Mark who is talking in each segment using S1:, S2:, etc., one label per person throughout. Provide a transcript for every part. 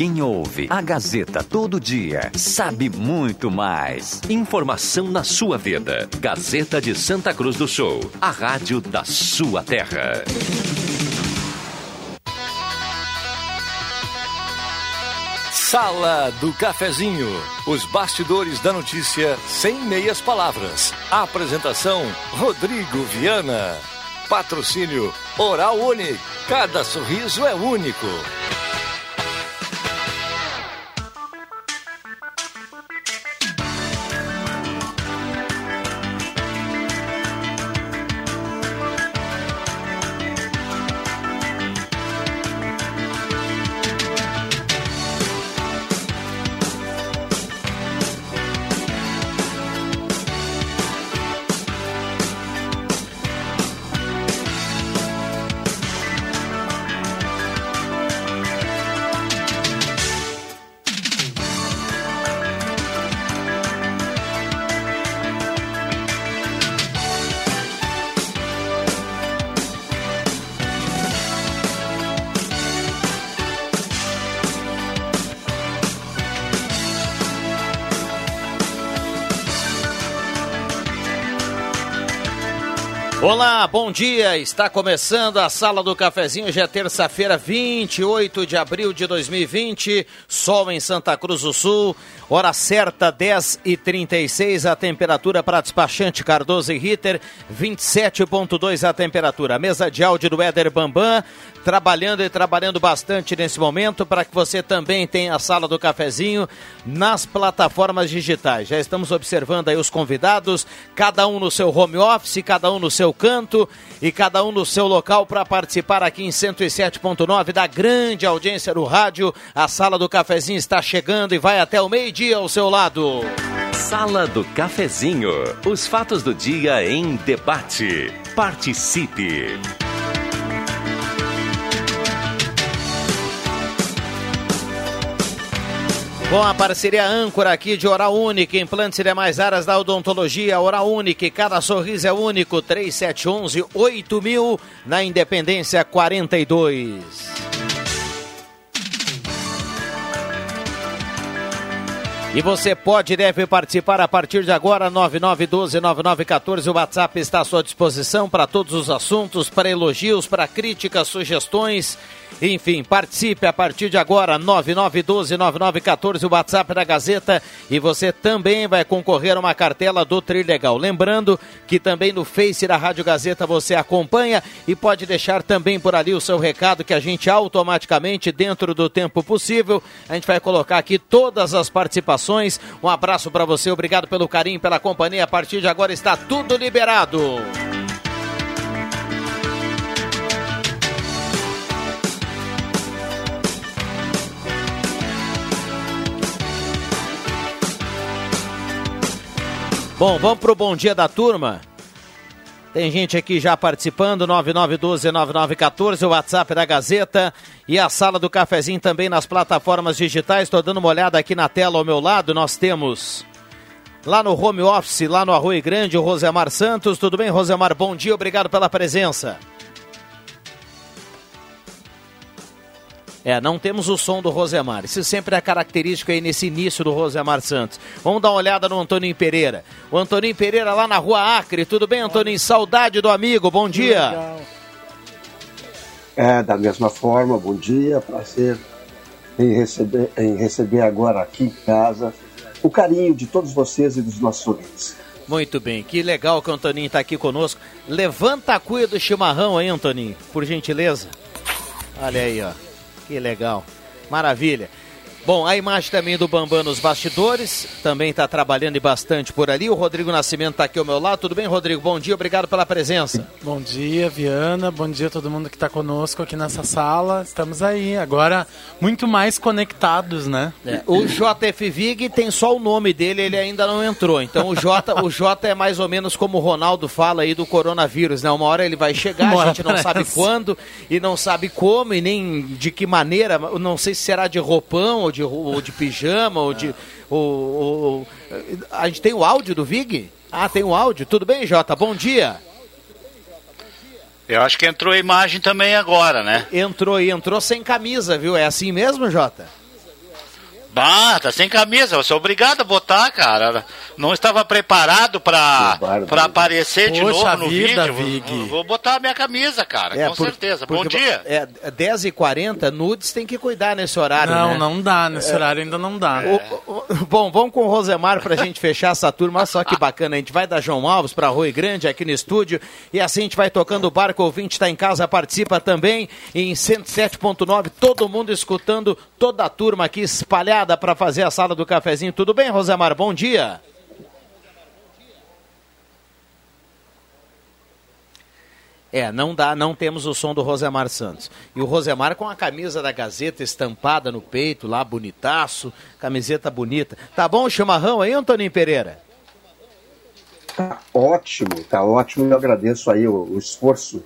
S1: Quem ouve a Gazeta todo dia sabe muito mais.
S2: Informação na sua vida. Gazeta de Santa Cruz do Sul, a rádio da sua terra. Sala do Cafezinho. Os bastidores da notícia sem meias palavras. Apresentação: Rodrigo Viana. Patrocínio Oral Unique. Cada sorriso é único.
S3: Bom dia. Está começando a Sala do Cafezinho. Hoje é terça-feira, 28 de abril de 2020. Sol em Santa Cruz do Sul. Hora certa, 10 e 36 A temperatura para despachante Cardoso e Ritter, 27,2 a temperatura. Mesa de áudio do Éder Bambam. Trabalhando e trabalhando bastante nesse momento para que você também tenha a Sala do Cafezinho nas plataformas digitais. Já estamos observando aí os convidados, cada um no seu home office, cada um no seu canto e cada um no seu local para participar aqui em 107.9 da grande audiência do rádio. A sala do cafezinho está chegando e vai até o meio-dia ao seu lado.
S2: Sala do Cafezinho. Os fatos do dia em debate. Participe.
S3: Com a parceria âncora aqui de Oral Única, implantes e demais áreas da odontologia, Oral Única, cada sorriso é único, 3711 8000 na Independência 42. E você pode e deve participar a partir de agora, 9912-9914. O WhatsApp está à sua disposição para todos os assuntos, para elogios, para críticas, sugestões. Enfim, participe a partir de agora, 9912-9914, o WhatsApp da Gazeta. E você também vai concorrer a uma cartela do Trilegal. Lembrando que também no Face da Rádio Gazeta você acompanha e pode deixar também por ali o seu recado que a gente automaticamente, dentro do tempo possível, a gente vai colocar aqui todas as participações. Um abraço para você, obrigado pelo carinho, pela companhia. A partir de agora está tudo liberado. Bom, vamos pro bom dia da turma. Tem gente aqui já participando, 9912-9914, o WhatsApp da Gazeta e a sala do cafezinho também nas plataformas digitais. Estou dando uma olhada aqui na tela ao meu lado. Nós temos lá no home office, lá no Arroio Grande, o Rosemar Santos. Tudo bem, Rosemar? Bom dia, obrigado pela presença. É, não temos o som do Rosemar. Isso sempre é característico aí nesse início do Rosemar Santos. Vamos dar uma olhada no Antoninho Pereira. O Antoninho Pereira lá na rua Acre. Tudo bem, Antoninho? Saudade do amigo. Bom dia.
S4: É, da mesma forma, bom dia. Prazer em receber, em receber agora aqui em casa o carinho de todos vocês e dos nossos ouvintes.
S3: Muito bem, que legal que o Antoninho está aqui conosco. Levanta a cuia do chimarrão aí, Antoninho, por gentileza. Olha aí, ó. Que legal. Maravilha. Bom, a imagem também do Bambam nos bastidores, também está trabalhando bastante por ali. O Rodrigo Nascimento está aqui ao meu lado. Tudo bem, Rodrigo? Bom dia, obrigado pela presença.
S5: Bom dia, Viana. Bom dia a todo mundo que está conosco aqui nessa sala. Estamos aí, agora muito mais conectados, né?
S3: É, o JF Vig tem só o nome dele, ele ainda não entrou. Então o J, o J é mais ou menos como o Ronaldo fala aí do coronavírus, né? Uma hora ele vai chegar, a gente não sabe quando e não sabe como e nem de que maneira. Não sei se será de roupão ou de, ou de pijama, ou de. Ou, ou, a gente tem o áudio do Vig? Ah, tem o áudio. Tudo bem, Jota? Bom dia.
S6: Eu acho que entrou a imagem também agora, né?
S3: Entrou e entrou sem camisa, viu? É assim mesmo, Jota?
S6: Bah, tá sem camisa, você é obrigado a botar, cara. Não estava preparado pra, pra aparecer de
S5: Poxa
S6: novo no
S5: vida,
S6: vídeo.
S5: Vig.
S6: Vou, vou botar a minha camisa, cara,
S3: É,
S6: com
S3: por-
S6: certeza. Bom dia.
S3: É, 10h40, nudes tem que cuidar nesse horário,
S5: Não,
S3: né?
S5: não dá. Nesse horário ainda não dá.
S3: O- o- bom, vamos com o Rosemar pra gente fechar essa turma. Olha só que bacana. A gente vai da João Alves pra Rui Grande aqui no estúdio. E assim a gente vai tocando o barco. O ouvinte está em casa, participa também. Em 107.9, todo mundo escutando, toda a turma aqui espalhada pra fazer a sala do cafezinho. Tudo bem, Rosemar? Bom dia. É, não dá, não temos o som do Rosemar Santos. E o Rosemar com a camisa da Gazeta estampada no peito, lá bonitaço, camiseta bonita. Tá bom o chimarrão aí, Antoninho Pereira?
S4: Tá ótimo, tá ótimo. Eu agradeço aí o, o esforço,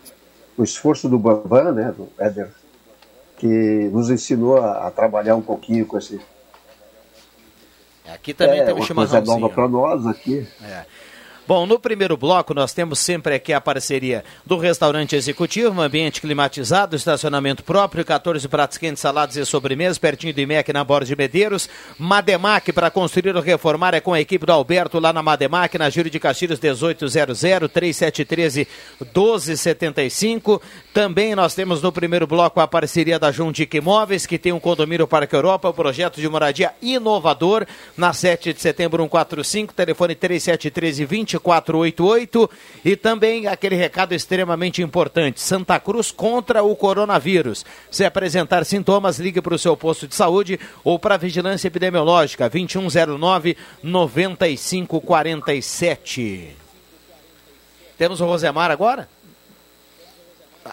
S4: o esforço do Bambam, né, do Éder, que nos ensinou a, a trabalhar um pouquinho com esse.
S3: Aqui também
S4: é,
S3: tem um
S4: coisa
S3: chimarrãozinho.
S4: nova para nós aqui.
S3: É. Bom, no primeiro bloco nós temos sempre aqui a parceria do restaurante executivo, um ambiente climatizado, estacionamento próprio, 14 pratos quentes, saladas e sobremesas, pertinho do IMEC na Borda de Medeiros. Mademac para construir ou reformar é com a equipe do Alberto lá na Mademac, na Júlio de Castilhos 1800 3713 1275. Também nós temos no primeiro bloco a parceria da Jundic Imóveis, que tem um condomínio Parque Europa, um projeto de moradia inovador, na 7 de setembro 145, telefone 3713 2488 e também aquele recado extremamente importante, Santa Cruz contra o coronavírus. Se apresentar sintomas, ligue para o seu posto de saúde ou para a vigilância epidemiológica 2109 9547. Temos o Rosemar agora?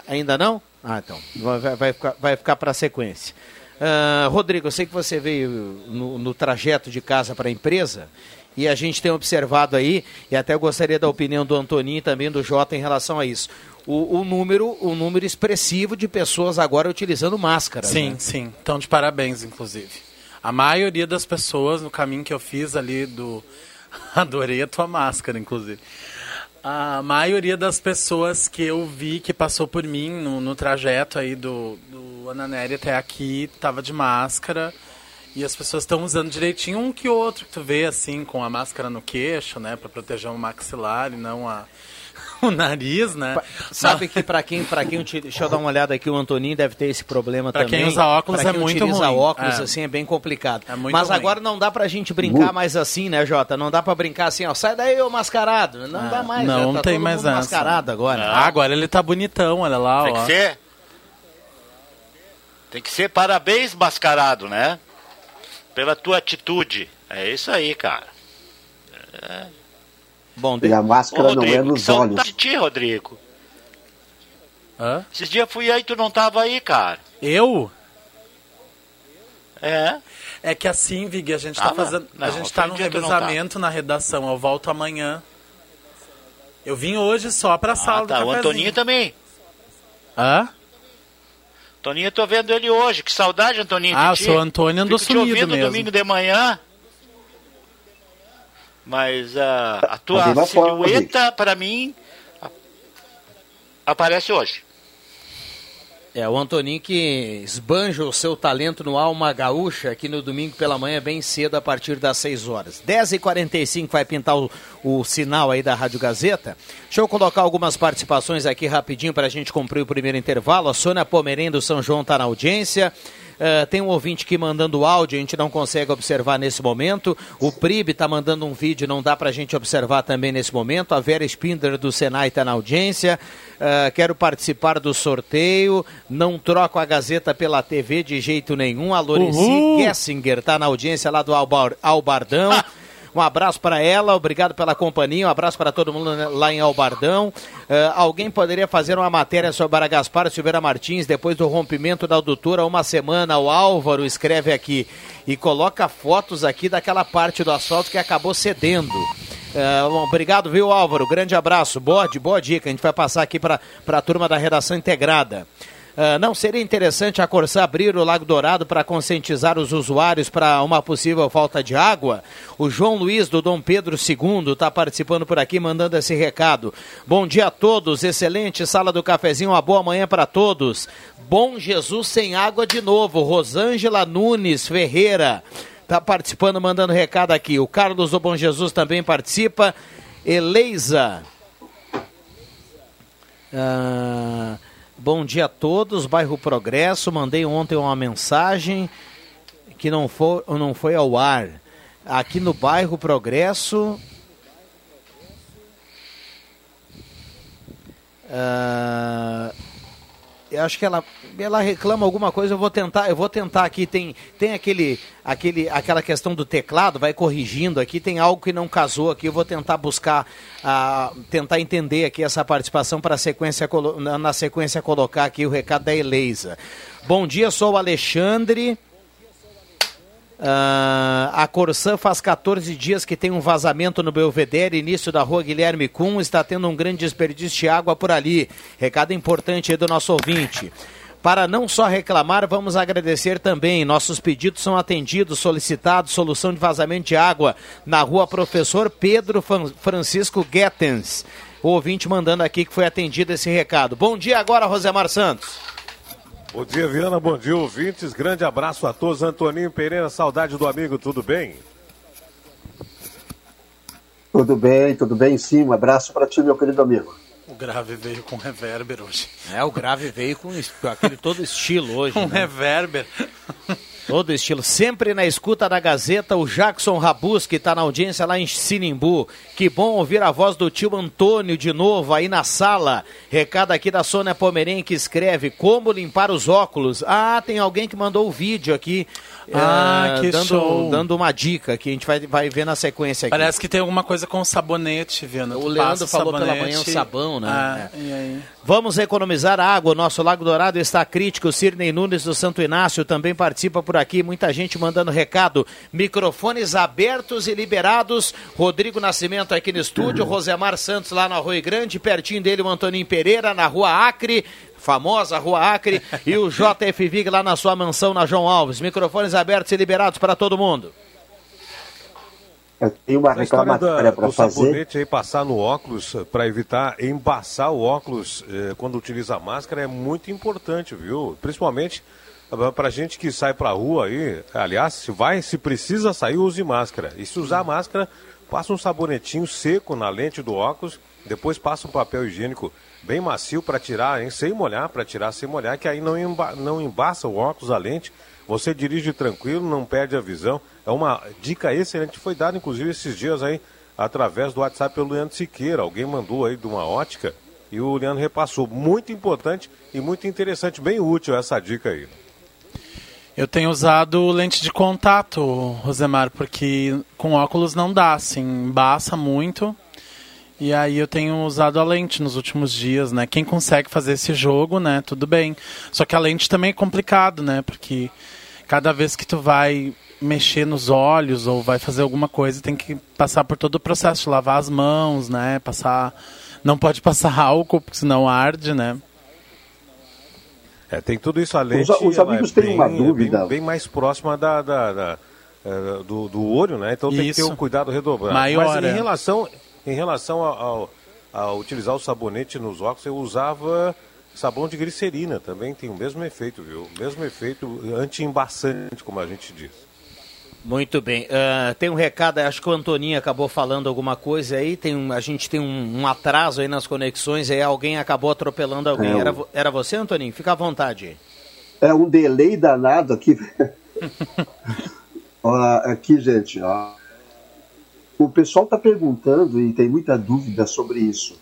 S3: Ainda não? Ah, então. Vai, vai- ficar, vai ficar para a sequência. Ah, Rodrigo, eu sei que você veio no, no trajeto de casa para a empresa e a gente tem observado aí, e até eu gostaria da opinião do Antoninho e também do Jota em relação a isso. O, o número, o número expressivo de pessoas agora utilizando máscara.
S5: Sim,
S3: né?
S5: sim. Então, de parabéns, inclusive. A maioria das pessoas, no caminho que eu fiz ali do. Adorei a tua máscara, inclusive. A maioria das pessoas que eu vi que passou por mim no, no trajeto aí do, do Ananeri até aqui tava de máscara. E as pessoas estão usando direitinho um que outro, que tu vê assim, com a máscara no queixo, né? Pra proteger o maxilar e não a, o nariz, né?
S3: Sabe que para quem, para quem deixa eu dar uma olhada aqui, o Antoninho deve ter esse problema
S5: Pra
S3: também.
S5: quem usa óculos
S3: Pra
S5: é
S3: quem
S5: muito
S3: utiliza
S5: ruim.
S3: óculos
S5: É.
S3: assim é bem complicado.
S5: É muito
S3: Mas
S5: ruim.
S3: agora não dá pra gente brincar mais assim, né, Jota? Não dá pra brincar assim, ó, sai daí ô mascarado. Não dá mais,
S5: não
S3: né? Tá
S5: tem
S3: todo
S5: mais
S3: mundo
S5: essa.
S3: mascarado agora.
S5: Ah, agora ele tá bonitão, olha lá,
S6: Tem
S5: ó.
S6: que ser. Tem que ser parabéns, mascarado, né? Pela tua atitude. É isso aí, cara.
S3: Bom,
S4: E a máscara
S6: Ô,
S4: não é
S6: Rodrigo, que
S4: nos olhos.
S6: de ti, Rodrigo.
S5: Hã?
S6: Esses dias fui aí e tu não tava aí, cara.
S5: Eu?
S6: É.
S5: É que assim, Vig, a gente tá
S6: Tava?
S5: fazendo. a
S6: Não,
S5: gente tá num
S6: um
S5: revezamento na redação. Eu volto amanhã. Eu vim hoje só pra sala
S6: Ah, tá.
S5: do
S6: O
S5: cafezinho.
S6: Antoninho também.
S5: Hã?
S6: Toninho, eu tô vendo ele hoje. Que saudade, Antoninho.
S5: Ah, seu Antônio andou
S6: Fico te
S5: sumido
S6: ouvindo
S5: mesmo.
S6: domingo de manhã. Mas ah, a tua silhueta, pra mim, aparece hoje.
S3: É, o Antoninho que esbanja o seu talento no Alma Gaúcha aqui no domingo pela manhã, bem cedo, a partir das 6 horas. 10h45 vai pintar o, o sinal aí da Rádio Gazeta. Deixa eu colocar algumas participações aqui rapidinho para a gente cumprir o primeiro intervalo. A Sônia Pomerém do São João está na audiência. Eh, tem um ouvinte aqui mandando áudio, a gente não consegue observar nesse momento. O Pribe está mandando um vídeo, não dá para a gente observar também nesse momento. A Vera Spinder do Senai está na audiência. Eh, quero participar do sorteio. Não troco a Gazeta pela TV de jeito nenhum. A Loreci! Gessinger está na audiência lá do Albar, Albardão. Um abraço para ela, obrigado pela companhia, um abraço para todo mundo lá em Albardão. Eh, alguém poderia fazer uma matéria sobre a Gaspar Silveira Martins depois do rompimento da adutora uma semana? O Álvaro escreve aqui e coloca fotos aqui daquela parte do asfalto que acabou cedendo. Eh, bom, obrigado, viu, Álvaro? Grande abraço. Boa, boa dica. A gente vai passar aqui para a turma da redação integrada. Ah, não seria interessante a Corsã abrir o Lago Dourado para conscientizar os usuários para uma possível falta de água? O João Luiz do Dom Pedro II está participando por aqui, mandando esse recado. Bom dia a todos, excelente sala do cafezinho, uma boa manhã para todos. Bom Jesus sem água de novo, Rosângela Nunes Ferreira. tá participando, mandando recado aqui. O Carlos do Bom Jesus também participa. Eleisa. Ah, bom dia a todos, bairro Progresso. Mandei ontem uma mensagem que não foi, não foi ao ar. Aqui no bairro Progresso. Uh, eu acho que ela, ela reclama alguma coisa, eu vou tentar, eu vou tentar aqui, tem, tem aquele, aquele, aquela questão do teclado, vai corrigindo aqui, tem algo que não casou aqui, eu vou tentar buscar, uh, tentar entender aqui essa participação para sequência, na sequência colocar aqui o recado da Eleisa. Bom dia, sou o Alexandre. Uh, a Corsã faz 14 dias que tem um vazamento no Belvedere, início da rua Guilherme Kuhn, está tendo um grande desperdício de água por ali. Recado importante aí do nosso ouvinte. Para não só reclamar, vamos agradecer também. Nossos pedidos são atendidos, solicitados, solução de vazamento de água na rua Professor Pedro Francisco Guetens. O ouvinte mandando aqui que foi atendido esse recado. Bom dia agora, Rosemar Santos.
S7: Bom dia, Viana. Bom dia, ouvintes. Grande abraço a todos. Antoninho Pereira, saudade do amigo, tudo bem?
S4: Tudo bem, tudo bem sim. Um abraço para ti, meu querido amigo.
S5: O grave veio com reverber hoje.
S3: É, o grave veio com aquele todo estilo hoje.
S5: Com
S3: né?
S5: reverber.
S3: Todo estilo. Sempre na escuta da Gazeta, o Jackson Rabus, que está na audiência lá em Sinimbu. Que bom ouvir a voz do tio Antônio de novo aí na sala. Recado aqui da Sônia Pomerém que escreve como limpar os óculos. Ah, tem alguém que mandou o vídeo aqui.
S5: Ah, é, que
S3: dando,
S5: show.
S3: dando uma dica que a gente vai, vai ver na sequência aqui.
S5: Parece que tem alguma coisa com sabonete, Viana.
S3: O Leandro falou pela manhã o sabão, né?
S5: Ah, é. e aí?
S3: Vamos economizar água. Nosso Lago Dourado está crítico. Sirnei Nunes do Santo Inácio também participa por aqui. Muita gente mandando recado. Microfones abertos e liberados. Rodrigo Nascimento aqui no estúdio. Rosemar Santos lá na Rua Grande. Pertinho dele o Antoninho Pereira na Rua Acre famosa Rua Acre, e o JF Vig lá na sua mansão na João Alves. Microfones abertos e liberados para todo mundo.
S4: Eu tenho uma reclamatória para fazer. O sabonete
S7: aí passar no óculos para evitar embaçar o óculos eh, quando utiliza a máscara é muito importante, viu? Principalmente eh, para gente que sai para a rua aí. Aliás, se vai, se precisa sair, use máscara. E se usar máscara, passa um sabonetinho seco na lente do óculos, depois passa um papel higiênico bem macio para tirar, hein, sem molhar, para tirar sem molhar, que aí não, emba não embaça o óculos, a lente. Você dirige tranquilo, não perde a visão. É uma dica excelente, foi dada inclusive esses dias aí através do WhatsApp pelo Leandro Siqueira. Alguém mandou aí de uma ótica e o Leandro repassou. Muito importante e muito interessante, bem útil essa dica aí.
S5: Eu tenho usado lente de contato, Rosemar, porque com óculos não dá, assim, embaça muito. E aí eu tenho usado a lente nos últimos dias, né? Quem consegue fazer esse jogo, né? Tudo bem. Só que a lente também é complicado, né? Porque cada vez que tu vai mexer nos olhos ou vai fazer alguma coisa, tem que passar por todo o processo, lavar as mãos, né? Passar, não pode passar álcool, porque senão arde, né?
S7: É, tem tudo isso a lente.
S4: Os, os amigos é têm uma dúvida.
S7: Bem, bem, mais próxima da, da, da é, do, do olho, né? Então tem isso. que ter um cuidado redobrado.
S5: Maior,
S7: Mas em
S5: é.
S7: relação em relação ao, a utilizar o sabonete nos óculos, eu usava sabão de glicerina, também tem o mesmo efeito, viu? O mesmo efeito anti-embaçante, como a gente diz.
S3: Muito bem. Uh, tem um recado, acho que o Antoninho acabou falando alguma coisa aí. Tem um, a gente tem um, um, atraso aí nas conexões, aí alguém acabou atropelando alguém. É, era, era você, Antoninho? Fica à vontade.
S4: É um delay danado aqui. aqui, gente, ó. O pessoal está perguntando e tem muita dúvida sobre isso.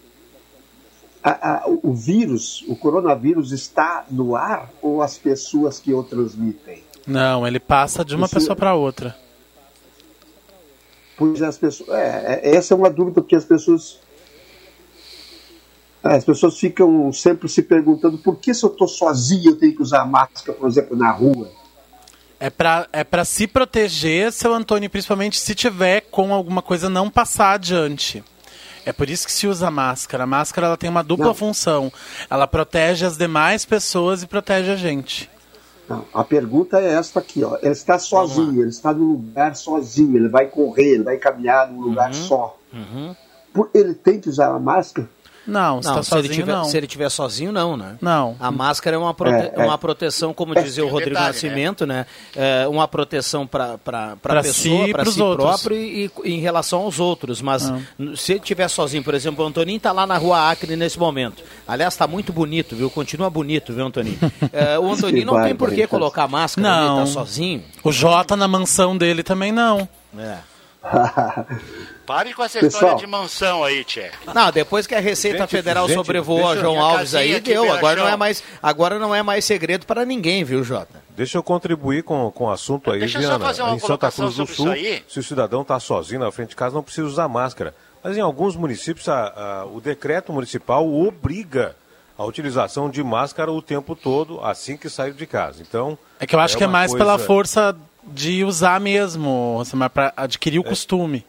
S4: A, a, o vírus, o coronavírus, está no ar ou as pessoas que o transmitem?
S5: Não, ele passa de uma isso, pessoa para outra.
S4: Pois as pessoas. É, é, essa é uma dúvida porque as pessoas. As pessoas ficam sempre se perguntando por que se eu estou sozinho eu tenho que usar máscara, por exemplo, na rua.
S5: É para é pra se proteger, seu Antônio, principalmente se tiver com alguma coisa não passar adiante. É por isso que se usa máscara. A máscara ela tem uma dupla não. função. Ela protege as demais pessoas e protege a gente.
S4: Não, a pergunta é esta aqui, ó. Ele está sozinho, ele está num lugar sozinho, ele vai correr, ele vai caminhar num lugar uhum. só. Uhum. Por, ele tem que usar a máscara?
S5: Não, se
S3: Não,
S5: tá
S3: se ele,
S5: sozinho,
S3: tiver,
S5: não.
S3: se ele tiver sozinho, não, né?
S5: Não.
S3: A máscara é uma, prote...
S4: É, é.
S3: uma proteção, como dizia o
S6: um
S3: Rodrigo
S6: detalhe,
S3: Nascimento, né? É uma proteção para a
S5: Pra
S3: pessoa,
S5: si e
S3: para si
S5: outros.
S3: próprio e, e em relação aos outros. Mas
S5: Ah.
S3: n- se ele estiver sozinho, por exemplo, o Antoninho está lá na rua Acre nesse momento. Aliás, está muito bonito, viu? Continua bonito, viu, Antoninho? É, o Antoninho não tem por que
S4: bárbaro,
S3: colocar máscara,
S5: Não.
S3: ele está sozinho.
S5: O Jota na mansão dele também não.
S3: É.
S6: Pare com essa
S4: Pessoal.
S6: história de mansão aí, Tchê.
S3: Não, depois que a Receita
S7: Gente,
S3: Federal
S7: gente,
S3: sobrevoou a João Alves aí, deu. Agora não, é mais, agora não é mais segredo para ninguém, viu, Jota?
S7: Deixa eu contribuir com, com o assunto aí,
S6: Deixa eu só
S7: Viana.
S6: fazer uma
S7: em Santa Cruz do Sul, se o cidadão está sozinho na frente de casa, não precisa usar máscara. Mas em alguns municípios, a- a- o decreto municipal obriga a utilização de máscara o tempo todo, assim que sair de casa. Então,
S5: É que eu acho que é mais
S7: coisa-
S5: pela força de usar mesmo, para adquirir o costume.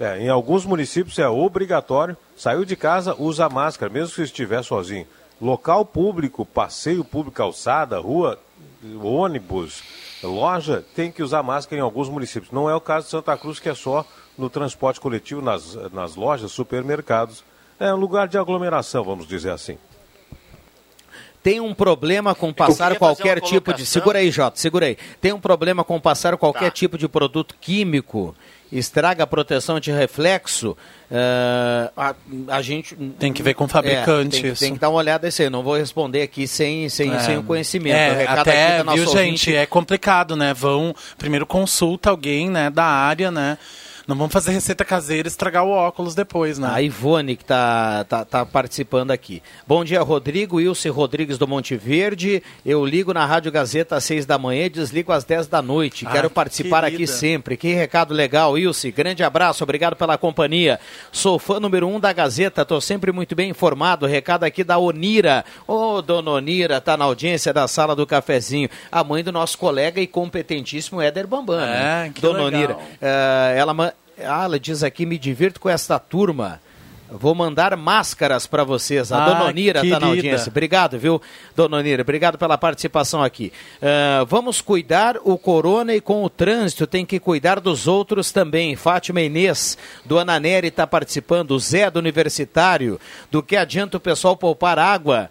S7: É, em alguns municípios é obrigatório. Saiu de casa, usa máscara, mesmo que estiver sozinho. Local público, passeio público, calçada, rua, ônibus, loja, tem que usar máscara em alguns municípios. Não é o caso de Santa Cruz, que é só no transporte coletivo, nas, nas lojas, supermercados. É um lugar de aglomeração, vamos dizer assim.
S3: Tem um problema com passar qualquer tipo de. Segura aí, Jota, segura aí. Tem um problema com passar qualquer
S6: Tá.
S3: tipo de produto químico, estraga a proteção de reflexo. eh, a, a gente.
S5: Tem que ver com o
S3: É,
S5: fabricante
S3: tem, que-
S5: isso.
S3: tem que dar uma olhada nesse aí. Não vou responder aqui sem, sem, sem o conhecimento.
S5: É,
S3: o
S5: até, viu,
S3: ouvinte-
S5: gente, é complicado, né? Vão, primeiro consulta alguém, né, da área, né? Não vamos fazer receita caseira e estragar o óculos depois, né?
S3: A Ivone que está tá, tá participando aqui. Bom dia, Rodrigo. Wilson Rodrigues do Monte Verde. Eu ligo na Rádio Gazeta às seis da manhã e desligo às 10 da noite.
S5: Ah,
S3: Quero participar
S5: querida.
S3: aqui sempre. Que recado legal, Wilson. Grande abraço, obrigado pela companhia. Sou fã número um da Gazeta, estou sempre muito bem informado. Recado aqui da Onira. Ô, dona Onira, tá na audiência da sala do cafezinho. A mãe do nosso colega e competentíssimo Éder Bambam. né?
S5: É, que
S3: dona
S5: legal.
S3: Onira. Eh, ela, ah, ela diz aqui, me divirto com esta turma. Vou mandar máscaras para vocês. A
S5: Ah,
S3: Dona Onira está na audiência. Obrigado, viu, Dona Onira? Obrigado pela participação aqui. Eh, vamos cuidar o corona e com o trânsito tem que cuidar dos outros também. Fátima Inês, do Ananeri, está participando. O Zé, do Universitário. Do que adianta o pessoal poupar água?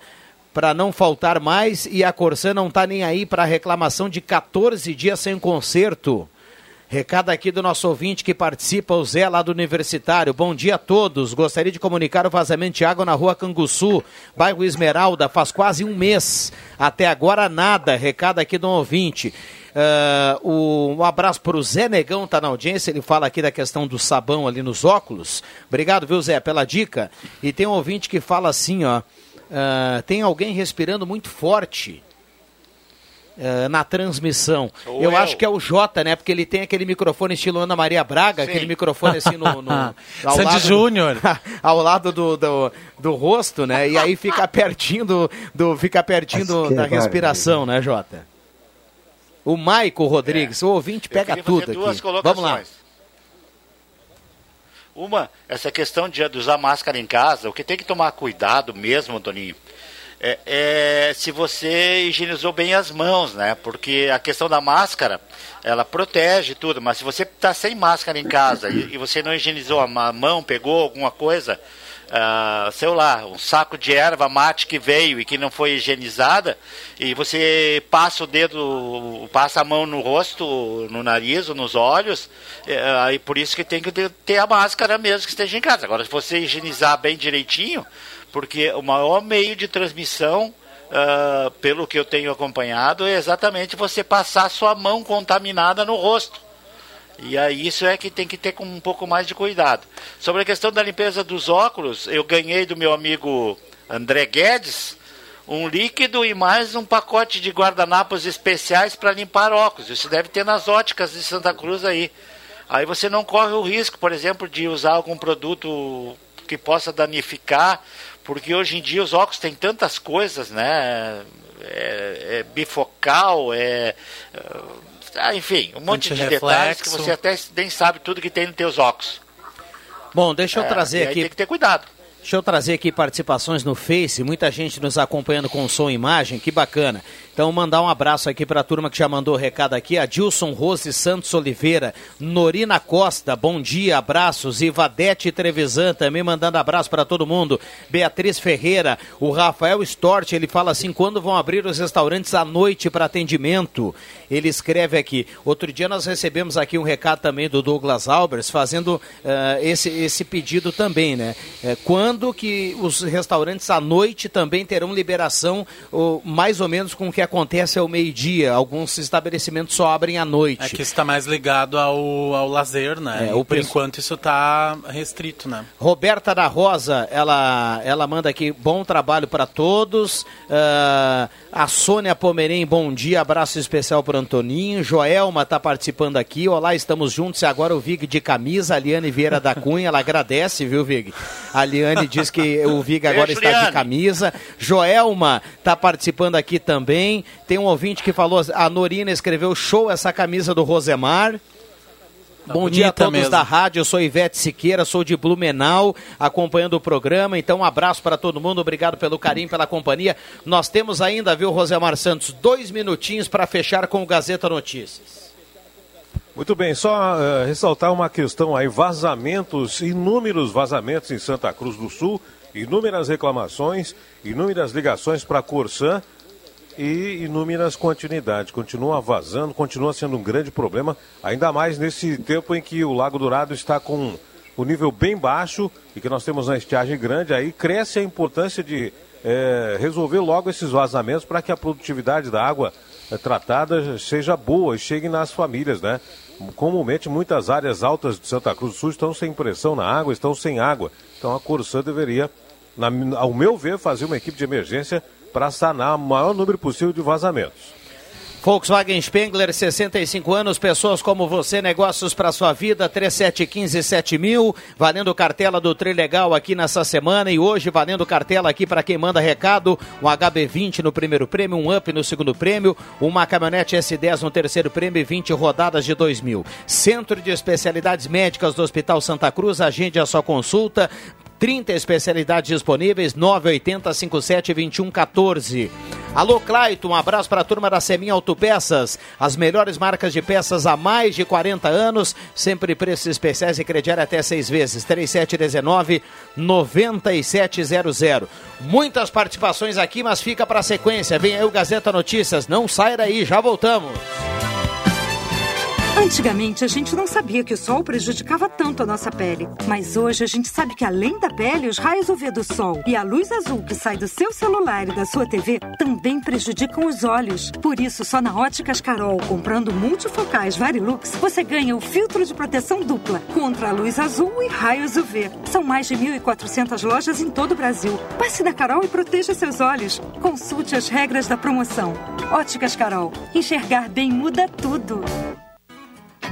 S3: para não faltar mais e a Corsã não está nem aí para reclamação de 14 dias sem conserto. Recado aqui do nosso ouvinte que participa, o Zé lá do Universitário. Bom dia a todos. Gostaria de comunicar o vazamento de água na rua Canguçu, bairro Esmeralda, faz quase um mês. Até agora nada. Recado aqui do ouvinte. O- um abraço para o Zé Negão, tá na audiência. Ele fala aqui da questão do sabão ali nos óculos. Obrigado, viu, Zé, pela dica. E tem um ouvinte que fala assim, ó. ah, tem alguém respirando muito forte. Ah, na transmissão.
S6: Sou
S3: eu,
S6: eu.
S3: acho que é o Jota, né? Porque ele tem aquele microfone estilo Ana Maria Braga,
S6: Sim.
S3: aquele microfone assim no. no ao
S5: Sandy
S3: lado
S5: Júnior.
S3: ao lado do, do, do rosto, né? E aí fica pertinho do. do fica pertinho do- da
S4: barbaridade.
S3: respiração, né, Jota? O Maico Rodrigues, o ouvinte pega tudo aqui. Vamos lá.
S6: Uma, essa questão de, de usar máscara em casa, o que tem que tomar cuidado mesmo, Toninho, é, é se você higienizou bem as mãos, né? Porque a questão da máscara, ela protege tudo, mas se você está sem máscara em casa e, e você não higienizou a mão, pegou alguma coisa, ah, sei lá, um saco de erva mate que veio e que não foi higienizada, e você passa o dedo, passa a mão no rosto, no nariz ou nos olhos, é, aí por isso que tem que ter a máscara mesmo que esteja em casa. Agora, se você higienizar bem direitinho, porque o maior meio de transmissão, ah, pelo que eu tenho acompanhado, é exatamente você passar sua mão contaminada no rosto. E aí isso é que tem que ter com um pouco mais de cuidado. Sobre a questão da limpeza dos óculos, eu ganhei do meu amigo André Guedes um líquido e mais um pacote de guardanapos especiais para limpar óculos. Isso deve ter nas óticas de Santa Cruz aí. Aí você não corre o risco, por exemplo, de usar algum produto que possa danificar, porque hoje em dia os óculos têm tantas coisas, né? É, é bifocal, é, ah, enfim, um monte de detalhes que você até nem sabe tudo que tem nos teus óculos.
S3: Bom, deixa eu
S6: É,
S3: trazer aqui.
S6: Tem que ter cuidado.
S3: Deixa eu trazer aqui participações no Face, muita gente nos acompanhando com som e imagem, que bacana. Então, mandar um abraço aqui para a turma que já mandou recado aqui, a Dilson Rose Santos Oliveira, Norina Costa, bom dia, abraços, Ivadete Trevisan também mandando abraço para todo mundo, Beatriz Ferreira, o Rafael Stort, ele fala assim, quando vão abrir os restaurantes à noite para atendimento? Ele escreve aqui, outro dia nós recebemos aqui um recado também do Douglas Albers, fazendo uh, esse, esse pedido também, né? Uh, quando que os restaurantes à noite também terão liberação, uh, mais ou menos com o que acontece ao meio-dia. Alguns estabelecimentos só abrem à noite.
S5: É que está mais ligado ao, ao lazer, né? É, o por enquanto isso está restrito, né?
S3: Roberta da Rosa, ela, ela manda aqui, bom trabalho para todos. Uh, a Sônia Pomerém, bom dia, abraço especial para Antoninho. Joelma está participando aqui. Olá, estamos juntos. E agora o Vig de camisa, a Liane Vieira da Cunha, ela agradece, viu, Vig? A Liane diz que o Vig agora está de camisa. Joelma está participando aqui também. Tem um ouvinte que falou, a Norina escreveu show essa camisa do Rosemar. Tá Bom dia a todos mesmo. da rádio, eu sou Ivete Siqueira, sou de Blumenau, acompanhando o programa. Então, um abraço para todo mundo, obrigado pelo carinho, pela companhia. Nós temos ainda, viu, Rosemar Santos, dois minutinhos para fechar com o Gazeta Notícias.
S7: Muito bem, só uh, ressaltar uma questão aí: vazamentos, inúmeros vazamentos em Santa Cruz do Sul, inúmeras reclamações, inúmeras ligações para a Corsan e inúmeras continuidades. Continua vazando, continua sendo um grande problema, ainda mais nesse tempo em que o Lago Dourado está com o nível bem baixo e que nós temos uma estiagem grande, aí cresce a importância de é, resolver logo esses vazamentos para que a produtividade da água é, tratada seja boa e chegue nas famílias, né? Comumente, muitas áreas altas de Santa Cruz do Sul estão sem pressão na água, estão sem água. Então, a Corsã deveria, na, ao meu ver, fazer uma equipe de emergência para sanar o maior número possível de vazamentos.
S3: Volkswagen Spengler, 65 anos, pessoas como você, negócios para sua vida, 3715-7000, valendo cartela do Trilegal aqui nessa semana e hoje valendo cartela aqui para quem manda recado, um HB20 no primeiro prêmio, um Up no segundo prêmio, uma caminhonete S10 no terceiro prêmio e 20 rodadas de 2000. Centro de Especialidades Médicas do Hospital Santa Cruz, agende a sua consulta, 30 especialidades disponíveis, 980 57 21 14. Alô, Claito, um abraço para a turma da Seminha Autopeças. As melhores marcas de peças há mais de 40 anos, sempre preços especiais e crediário até seis vezes. 3719 9700. Muitas participações aqui, mas fica para a sequência. Vem aí o Gazeta Notícias. Não sai daí, já voltamos.
S8: Antigamente a gente não sabia que o sol prejudicava tanto a nossa pele, mas hoje a gente sabe que além da pele, os raios UV do sol e a luz azul que sai do seu celular e da sua TV também prejudicam os olhos. Por isso, só na Óticas Carol, comprando multifocais Varilux, você ganha o filtro de proteção dupla contra a luz azul e raios UV. São mais de 1.400 lojas em todo o Brasil. Passe na Carol e proteja seus olhos. Consulte as regras da promoção. Óticas Carol. Enxergar bem muda tudo.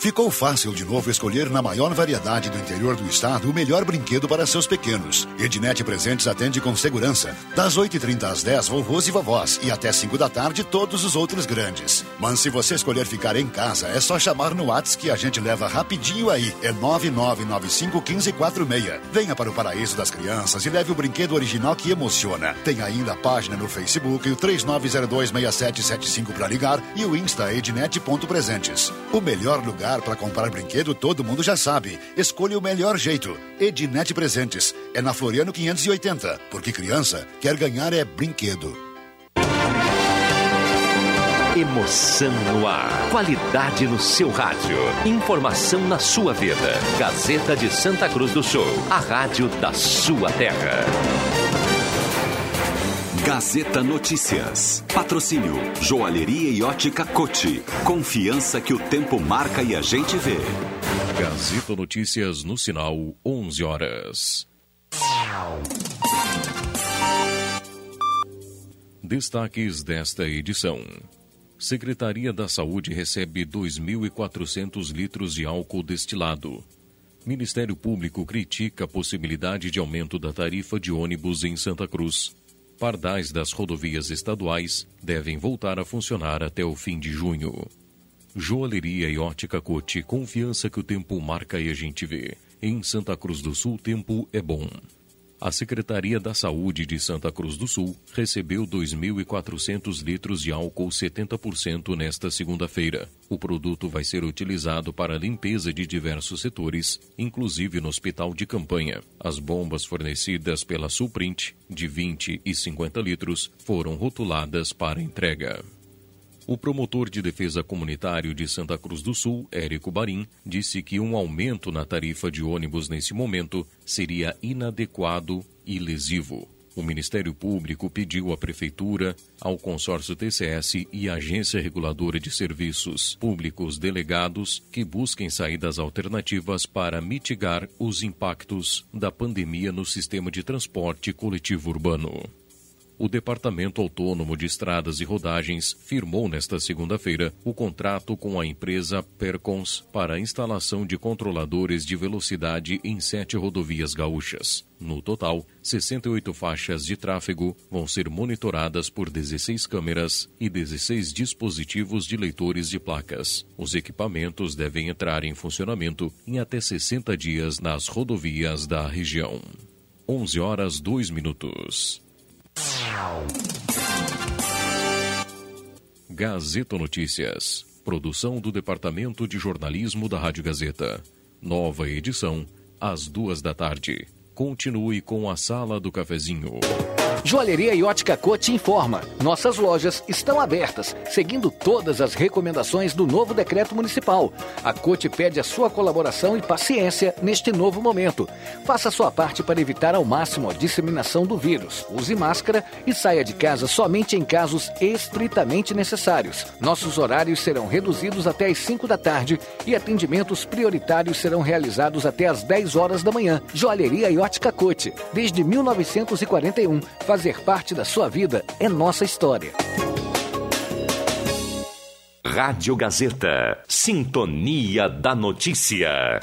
S9: Ficou fácil de novo escolher na maior variedade do interior do estado o melhor brinquedo para seus pequenos. Ednet Presentes atende com segurança. Das 8h30 às 10, vovôs e vovós. E até 5 da tarde, todos os outros grandes. Mas se você escolher ficar em casa, é só chamar no WhatsApp que a gente leva rapidinho aí. É 99951546. Venha para o paraíso das crianças e leve o brinquedo original que emociona. Tem ainda a página no Facebook e o 39026775 para ligar e o Insta Ednet.presentes. O melhor lugar lugar para comprar brinquedo, todo mundo já sabe. Escolha o melhor jeito. Ednet Presentes. É na Floriano 580. Porque criança quer ganhar é brinquedo.
S1: Emoção no ar. Qualidade no seu rádio. Informação na sua vida. Gazeta de Santa Cruz do Sul. A rádio da sua terra.
S10: Gazeta Notícias. Patrocínio Joalheria e Ótica Cote. Confiança que o tempo marca e a gente vê.
S11: Gazeta Notícias no sinal 11 horas. Destaques desta edição. Secretaria da Saúde recebe 2.400 litros de álcool destilado. Ministério Público critica a possibilidade de aumento da tarifa de ônibus em Santa Cruz. Pardais das rodovias estaduais devem voltar a funcionar até o fim de junho. Joalheria e ótica Cote, confiança que o tempo marca e a gente vê. Em Santa Cruz do Sul, tempo é bom. A Secretaria da Saúde de Santa Cruz do Sul recebeu 2.400 litros de álcool 70% nesta segunda-feira. O produto vai ser utilizado para limpeza de diversos setores, inclusive no hospital de campanha. As bombas fornecidas pela Suprint, de 20 e 50 litros, foram rotuladas para entrega. O promotor de defesa comunitário de Santa Cruz do Sul, Érico Barim, disse que um aumento na tarifa de ônibus nesse momento seria inadequado e lesivo. O Ministério Público pediu à Prefeitura, ao consórcio TCS e à Agência Reguladora de Serviços Públicos Delegados que busquem saídas alternativas para mitigar os impactos da pandemia no sistema de transporte coletivo urbano o Departamento Autônomo de Estradas e Rodagens firmou nesta segunda-feira o contrato com a empresa Percons para a instalação de controladores de velocidade em sete rodovias gaúchas. No total, 68 faixas de tráfego vão ser monitoradas por 16 câmeras e 16 dispositivos de leitores de placas. Os equipamentos devem entrar em funcionamento em até 60 dias nas rodovias da região. 11 horas 2 minutos. Gazeta Notícias. Produção do Departamento de Jornalismo da Rádio Gazeta. Nova edição, às duas da tarde. Continue com a Sala do Cafezinho.
S12: Joalheria e Ótica Cote informa: nossas lojas estão abertas, seguindo todas as recomendações do novo decreto municipal. A Cote pede a sua colaboração e paciência neste novo momento. Faça sua parte para evitar ao máximo a disseminação do vírus. Use máscara e saia de casa somente em casos estritamente necessários. Nossos horários serão reduzidos até às 5 da tarde e atendimentos prioritários serão realizados até às 10 horas da manhã. Joalheria e Ótica Cote, desde 1941 Fazer parte da sua vida é nossa história.
S1: Rádio Gazeta. Sintonia da Notícia.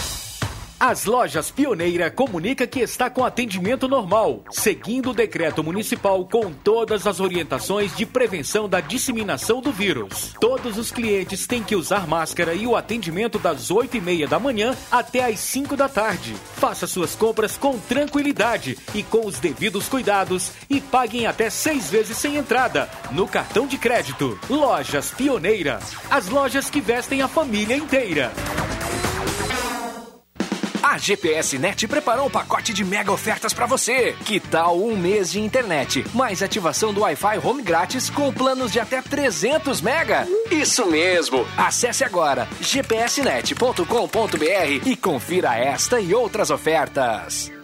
S13: As lojas Pioneira comunica que está com atendimento normal, seguindo o decreto municipal com todas as orientações de prevenção da disseminação do vírus. Todos os clientes têm que usar máscara e o atendimento das 8 e meia da manhã até às 5 da tarde. Faça suas compras com tranquilidade e com os devidos cuidados e paguem até seis vezes sem entrada no cartão de crédito. Lojas Pioneira, as lojas que vestem a família inteira.
S14: A GPS Net preparou um pacote de mega ofertas para você. Que tal um mês de internet, mais ativação do Wi-Fi home grátis com planos de até 300 mega? Isso mesmo! Acesse agora gpsnet.com.br e confira esta e outras ofertas.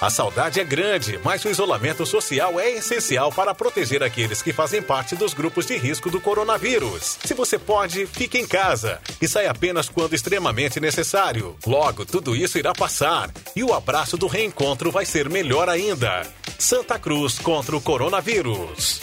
S15: A saudade é grande, mas o isolamento social é essencial para proteger aqueles que fazem parte dos grupos de risco do coronavírus. Se você pode, fique em casa e saia apenas quando extremamente necessário. Logo, tudo isso irá passar e o abraço do reencontro vai ser melhor ainda. Santa Cruz contra o coronavírus.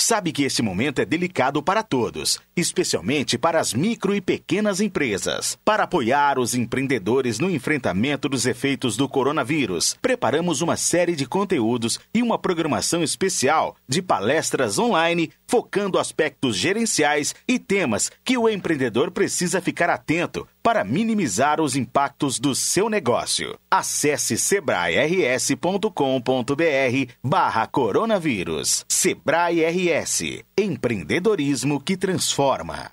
S16: sabe que esse momento é delicado para todos, especialmente para as micro e pequenas empresas. Para apoiar os empreendedores no enfrentamento dos efeitos do coronavírus, preparamos uma série de conteúdos e uma programação especial de palestras online focando aspectos gerenciais e temas que o empreendedor precisa ficar atento para minimizar os impactos do seu negócio. Acesse sebrae-rs.com.br barra coronavírus. Sebrae RS. Empreendedorismo que transforma.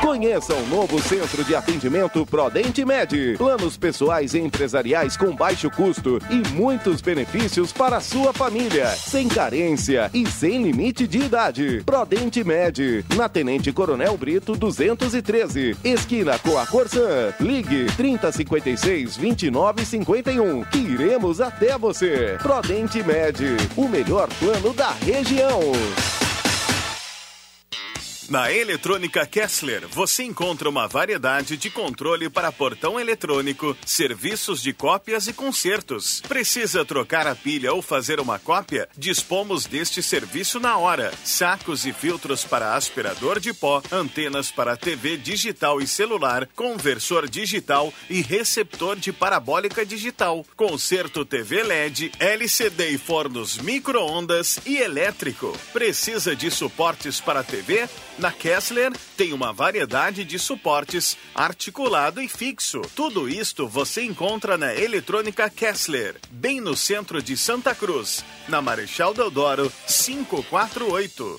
S17: Conheça o novo centro de atendimento Prodente Med. Planos pessoais e empresariais com baixo custo e muitos benefícios para a sua família. Sem carência e sem limite de idade. Prodente Med. Na Tenente Coronel Brito 213. Esquina com a Corsã. Ligue 3056 2951. Que iremos até você. Prodente Med. O melhor plano da região.
S15: Na Eletrônica Kessler, você encontra uma variedade de controle para portão eletrônico, serviços de cópias e consertos. Precisa trocar a pilha ou fazer uma cópia? Dispomos deste serviço na hora. Sacos e filtros para aspirador de pó, antenas para TV digital e celular, conversor digital e receptor de parabólica digital. Conserto TV LED, LCD e fornos micro-ondas e elétrico. Precisa de suportes para TV? Na Kessler tem uma variedade de suportes articulado e fixo. Tudo isto você encontra na Eletrônica Kessler, bem no centro de Santa Cruz, na Marechal Deodoro 548.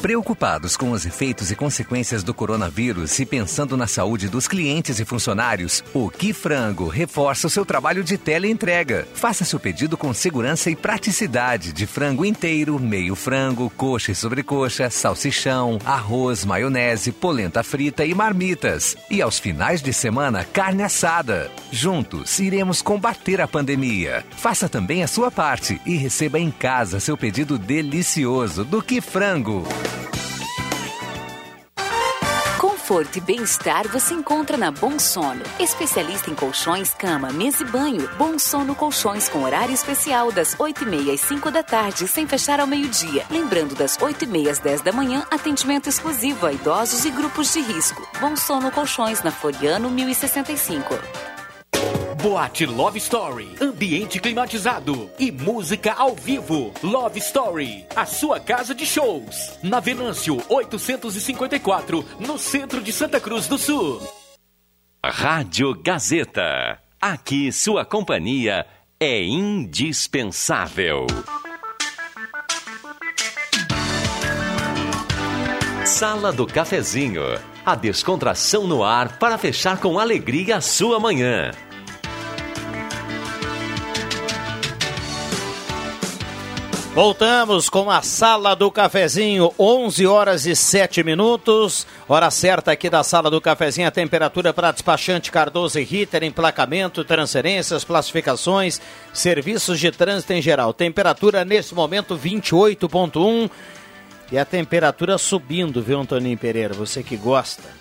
S18: Preocupados com os efeitos e consequências do coronavírus e pensando na saúde dos clientes e funcionários, o Que Frango reforça o seu trabalho de teleentrega. Faça seu pedido com segurança e praticidade de frango inteiro, meio frango, coxa e sobrecoxa, salsichão, arroz, maionese, polenta frita e marmitas. E aos finais de semana, carne assada. Juntos, iremos combater a pandemia. Faça também a sua parte e receba em casa seu pedido delicioso do Que Frango.
S19: Conforto e bem-estar você encontra na Bom Sono. Especialista em colchões, cama, mesa e banho. Bom Sono Colchões com horário especial das 8h30 às 5 da tarde, sem fechar ao meio-dia. Lembrando das 8h30 às 10 da manhã, atendimento exclusivo a idosos e grupos de risco. Bom Sono Colchões na Floriano 1065.
S13: Boate Love Story, ambiente climatizado e música ao vivo. Love Story, a sua casa de shows. Na Venâncio 854, no centro de Santa Cruz do Sul.
S1: Rádio Gazeta. Aqui sua companhia é indispensável. Sala do Cafezinho. A descontração no ar para fechar com alegria a sua manhã.
S3: Voltamos com a Sala do Cafezinho, 11 horas e 7 minutos. Hora certa aqui da Sala do Cafezinho, a temperatura para despachante Cardoso e Ritter, emplacamento, transferências, classificações, serviços de trânsito em geral. Temperatura nesse momento 28.1 e a temperatura subindo, viu, Antoninho Pereira? Você que gosta.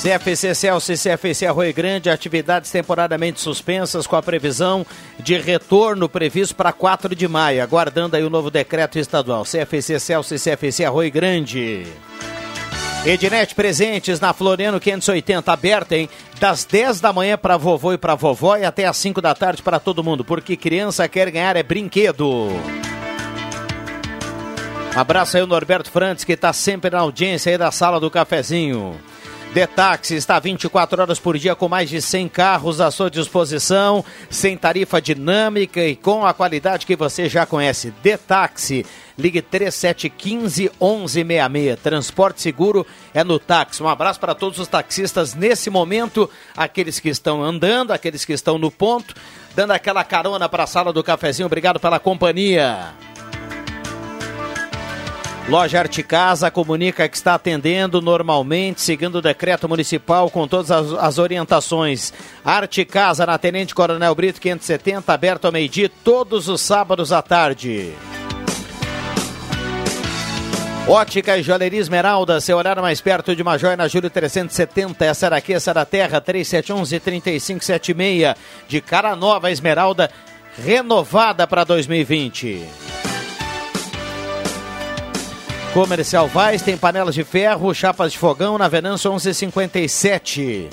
S3: CFC Celso e CFC Arroio Grande, atividades temporariamente suspensas com a previsão de retorno previsto para 4 de maio, aguardando aí o novo decreto estadual. CFC Celso e CFC Arroio Grande. Ednet Presentes na Floriano 580, aberta, hein? Das 10 da manhã para vovô e para vovó e até as 5 da tarde para todo mundo, porque criança quer ganhar é brinquedo. Abraço aí o Norberto Frantes, que está sempre na audiência aí da sala do cafezinho. Detaxi está 24 horas por dia com mais de 100 carros à sua disposição, sem tarifa dinâmica e com a qualidade que você já conhece. Detaxi, ligue 3715 1166. Transporte seguro é no táxi. Um abraço para todos os taxistas nesse momento, aqueles que estão andando, aqueles que estão no ponto, dando aquela carona para a sala do cafezinho. Obrigado pela companhia. Loja Arte Casa comunica que está atendendo normalmente, seguindo o decreto municipal com todas as, as orientações. Arte Casa na Tenente Coronel Brito 570, aberto ao meio-dia, todos os sábados à tarde. Ótica e Joalheria Esmeralda, seu olhar mais perto de uma joia na Júlio 370. Essa era aqui, essa era a Terra, 3711-3576. De cara nova, Esmeralda, renovada para 2020. Comercial Vaz tem panelas de ferro, chapas de fogão na Venâncio 1157.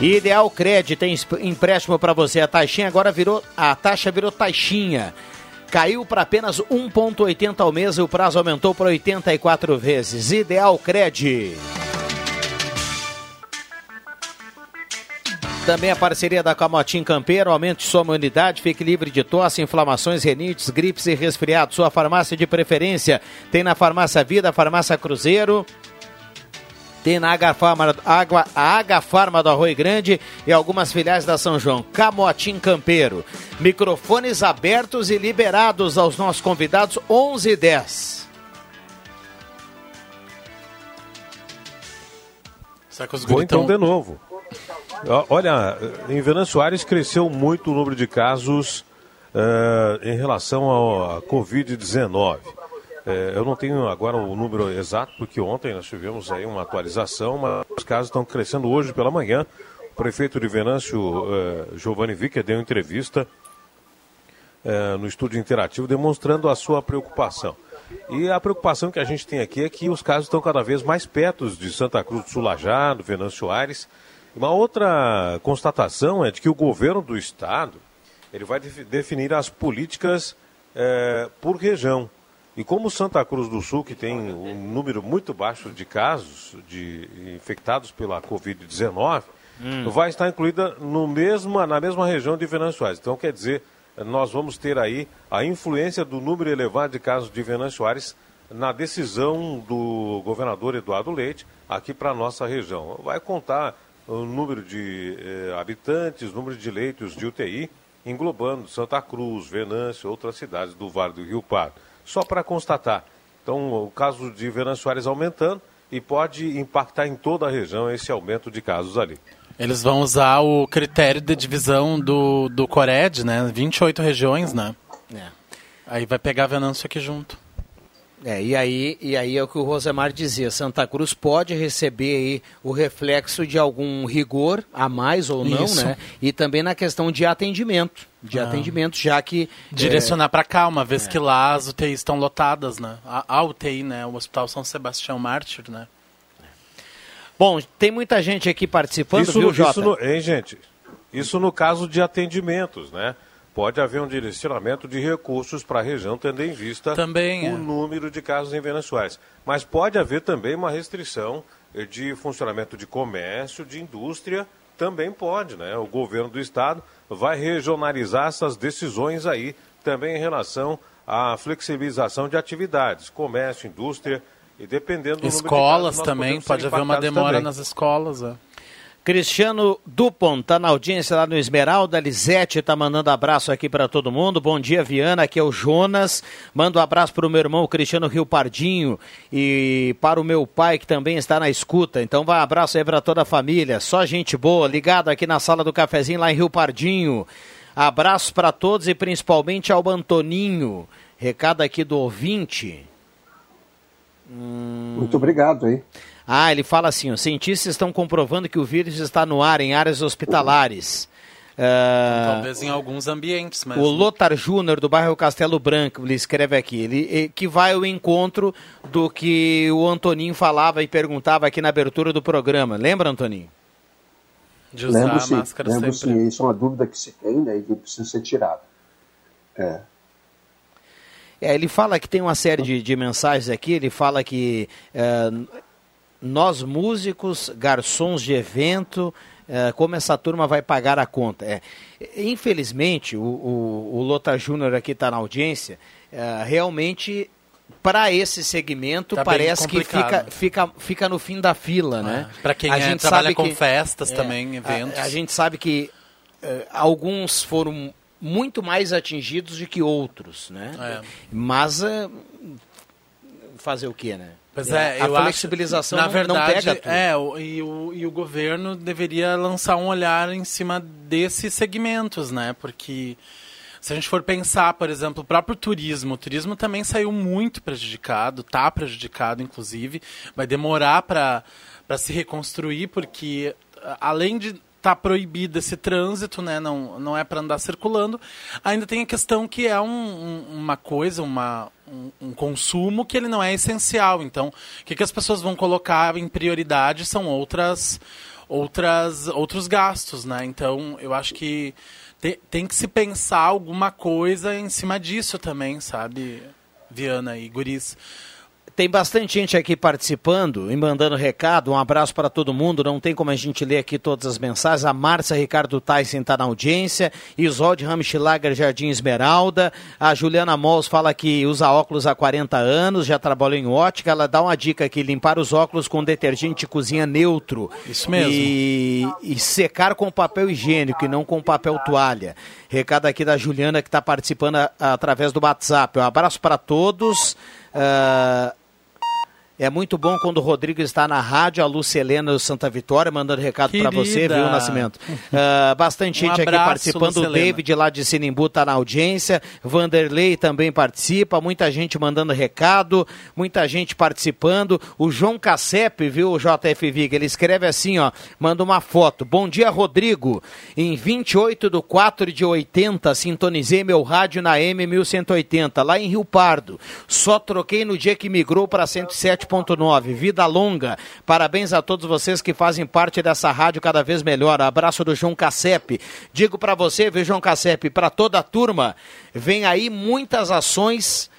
S3: Ideal Crédito tem empréstimo para você. A taxinha agora virou, a taxa virou taxinha. Caiu para apenas 1,80 ao mês e o prazo aumentou para 84 vezes. Ideal Crédito. Também a parceria da Camotim Campeiro, aumente sua imunidade, fique livre de tosse, inflamações, renites, gripes e resfriados. Sua farmácia de preferência tem na Farmácia Vida, Farmácia Cruzeiro, tem na H Farma, Água, a H Farma do Arroio Grande e algumas filiais da São João. Camotim Campeiro. Microfones abertos e liberados aos nossos convidados, 11 e 10.
S7: Vou então de novo. Olha, em Venâncio Soares cresceu muito o número de casos uh, em relação à Covid-19. Uh, eu não tenho agora o número exato, porque ontem nós tivemos aí uma atualização, mas os casos estão crescendo hoje pela manhã. O prefeito de Venâncio, uh, Giovanni Vicker, deu entrevista no estúdio interativo demonstrando a sua preocupação. E a preocupação que a gente tem aqui é que os casos estão cada vez mais perto de Santa Cruz do Sulajado, Venâncio Soares. Uma outra constatação é de que o governo do estado ele vai definir as políticas é, por região. E como Santa Cruz do Sul, que tem um número muito baixo de casos de infectados pela Covid-19, hum. vai estar incluída no mesmo, na mesma região de Venâncio Soares. Então, quer dizer, nós vamos ter aí a influência do número elevado de casos de Venâncio Soares na decisão do governador Eduardo Leite aqui para a nossa região. Vai contar o número de eh, habitantes, número de leitos de UTI, englobando Santa Cruz, Venâncio, outras cidades do Vale do Rio Pardo. Só para constatar. Então, o caso de Venâncio Soares aumentando e pode impactar em toda a região esse aumento de casos ali.
S5: Eles vão usar o critério de divisão do, do Cored, né? 28 regiões, né? É. Aí vai pegar Venâncio aqui junto.
S3: É, e aí, e aí é o que o Rosemar dizia, Santa Cruz pode receber aí o reflexo de algum rigor a mais ou não, Isso. né? E também na questão de atendimento, de ah. atendimento, já que...
S5: Direcionar é... para cá, uma vez é. que lá as UTIs estão lotadas, né? A, a UTI, né? O Hospital São Sebastião Mártir, né?
S3: Bom, tem muita gente aqui participando, isso, viu, Jota?
S7: Isso no, hein, gente? Isso no caso de atendimentos, né? Pode haver um direcionamento de recursos para a região, tendo em vista também, o é. número de casos em Venezuela. Mas pode haver também uma restrição de funcionamento de comércio, de indústria, também pode, né? O governo do estado vai regionalizar essas decisões aí, também em relação à flexibilização de atividades, comércio, indústria, e dependendo do
S5: Escolas de casos, também, pode haver uma demora também. nas escolas. É.
S3: Cristiano Dupont está na audiência lá no Esmeralda. Lisete está mandando abraço aqui para todo mundo. Bom dia, Viana. Aqui é o Jonas. Mando um abraço para o meu irmão Cristiano Rio Pardinho e para o meu pai que também está na escuta. Então vai um abraço aí para toda a família. Só gente boa, ligado aqui na sala do cafezinho lá em Rio Pardinho. Abraços para todos e principalmente ao Antoninho. Recado aqui do ouvinte.
S4: Hum... Muito obrigado aí.
S3: Ah, ele fala assim: os cientistas estão comprovando que o vírus está no ar em áreas hospitalares.
S5: Uh, Talvez em alguns ambientes, mas.
S3: O Lotar Júnior, do bairro Castelo Branco, ele escreve aqui, ele, que vai ao encontro do que o Antoninho falava e perguntava aqui na abertura do programa. Lembra, Antoninho?
S4: De usar lembro, a sim, máscara lembro, sempre. Sim, isso é uma dúvida que se tem né, e que precisa ser tirada. É.
S3: É, ele fala que tem uma série de, de mensagens aqui, ele fala que é, nós músicos, garçons de evento, é, como essa turma vai pagar a conta. É, infelizmente, o, o, o Lota Júnior aqui está na audiência, é, realmente para esse segmento tá parece que fica, fica, fica no fim da fila, né?
S5: Para quem a é, gente trabalha sabe com que, festas é, também, eventos.
S3: A, a, gente sabe que uh, alguns foram muito mais atingidos do que outros, né? É. Mas fazer o quê, né?
S5: Pois é, a flexibilização acho, na verdade, não pega É, o, e, o, e o governo deveria lançar um olhar em cima desses segmentos, né? Porque se a gente for pensar, por exemplo, o próprio turismo, o turismo também saiu muito prejudicado, está prejudicado, inclusive, vai demorar para se reconstruir, porque além de está proibido esse trânsito, né? Não, não é para andar circulando. Ainda tem a questão que é um, um, uma coisa, uma, um, um, consumo que ele não é essencial. Então, o que, que as pessoas vão colocar em prioridade são outras, outras, outros gastos, né? Então, eu acho que te, tem que se pensar alguma coisa em cima disso também, sabe, Viana e Guris?
S3: Tem bastante gente aqui participando e mandando recado. Um abraço para todo mundo. Não tem como a gente ler aqui todas as mensagens. A Márcia Ricardo Tyson está na audiência. Isolde Ramschlager Jardim Esmeralda. A Juliana Mols fala que usa óculos há 40 anos, já trabalhou em ótica. Ela dá uma dica aqui: limpar os óculos com detergente de cozinha neutro.
S5: Isso mesmo.
S3: E, e secar com papel higiênico e não com papel toalha. Recado aqui da Juliana que está participando a- através do WhatsApp. Um abraço para todos. Ah, é muito bom quando o Rodrigo está na rádio, a Lúcia Helena do Santa Vitória, mandando recado para você, viu, Nascimento? Ah, bastante
S5: Um
S3: gente aqui
S5: abraço,
S3: participando.
S5: Lúcia
S3: O. David lá de Sinimbu está na audiência. Vanderlei também participa. Muita gente mandando recado, muita gente participando. O João Cassep, viu, o JF Viga? Ele escreve assim, ó, manda uma foto. Bom dia, Rodrigo. Em 28 do 4 de 80, sintonizei meu rádio na M1180, lá em Rio Pardo. Só troquei no dia que migrou para 107.9. Vida longa. Parabéns a todos vocês que fazem parte dessa rádio cada vez melhor. Abraço do João Cassep. Digo para você, viu, João Cassep, para toda a turma, vem aí muitas ações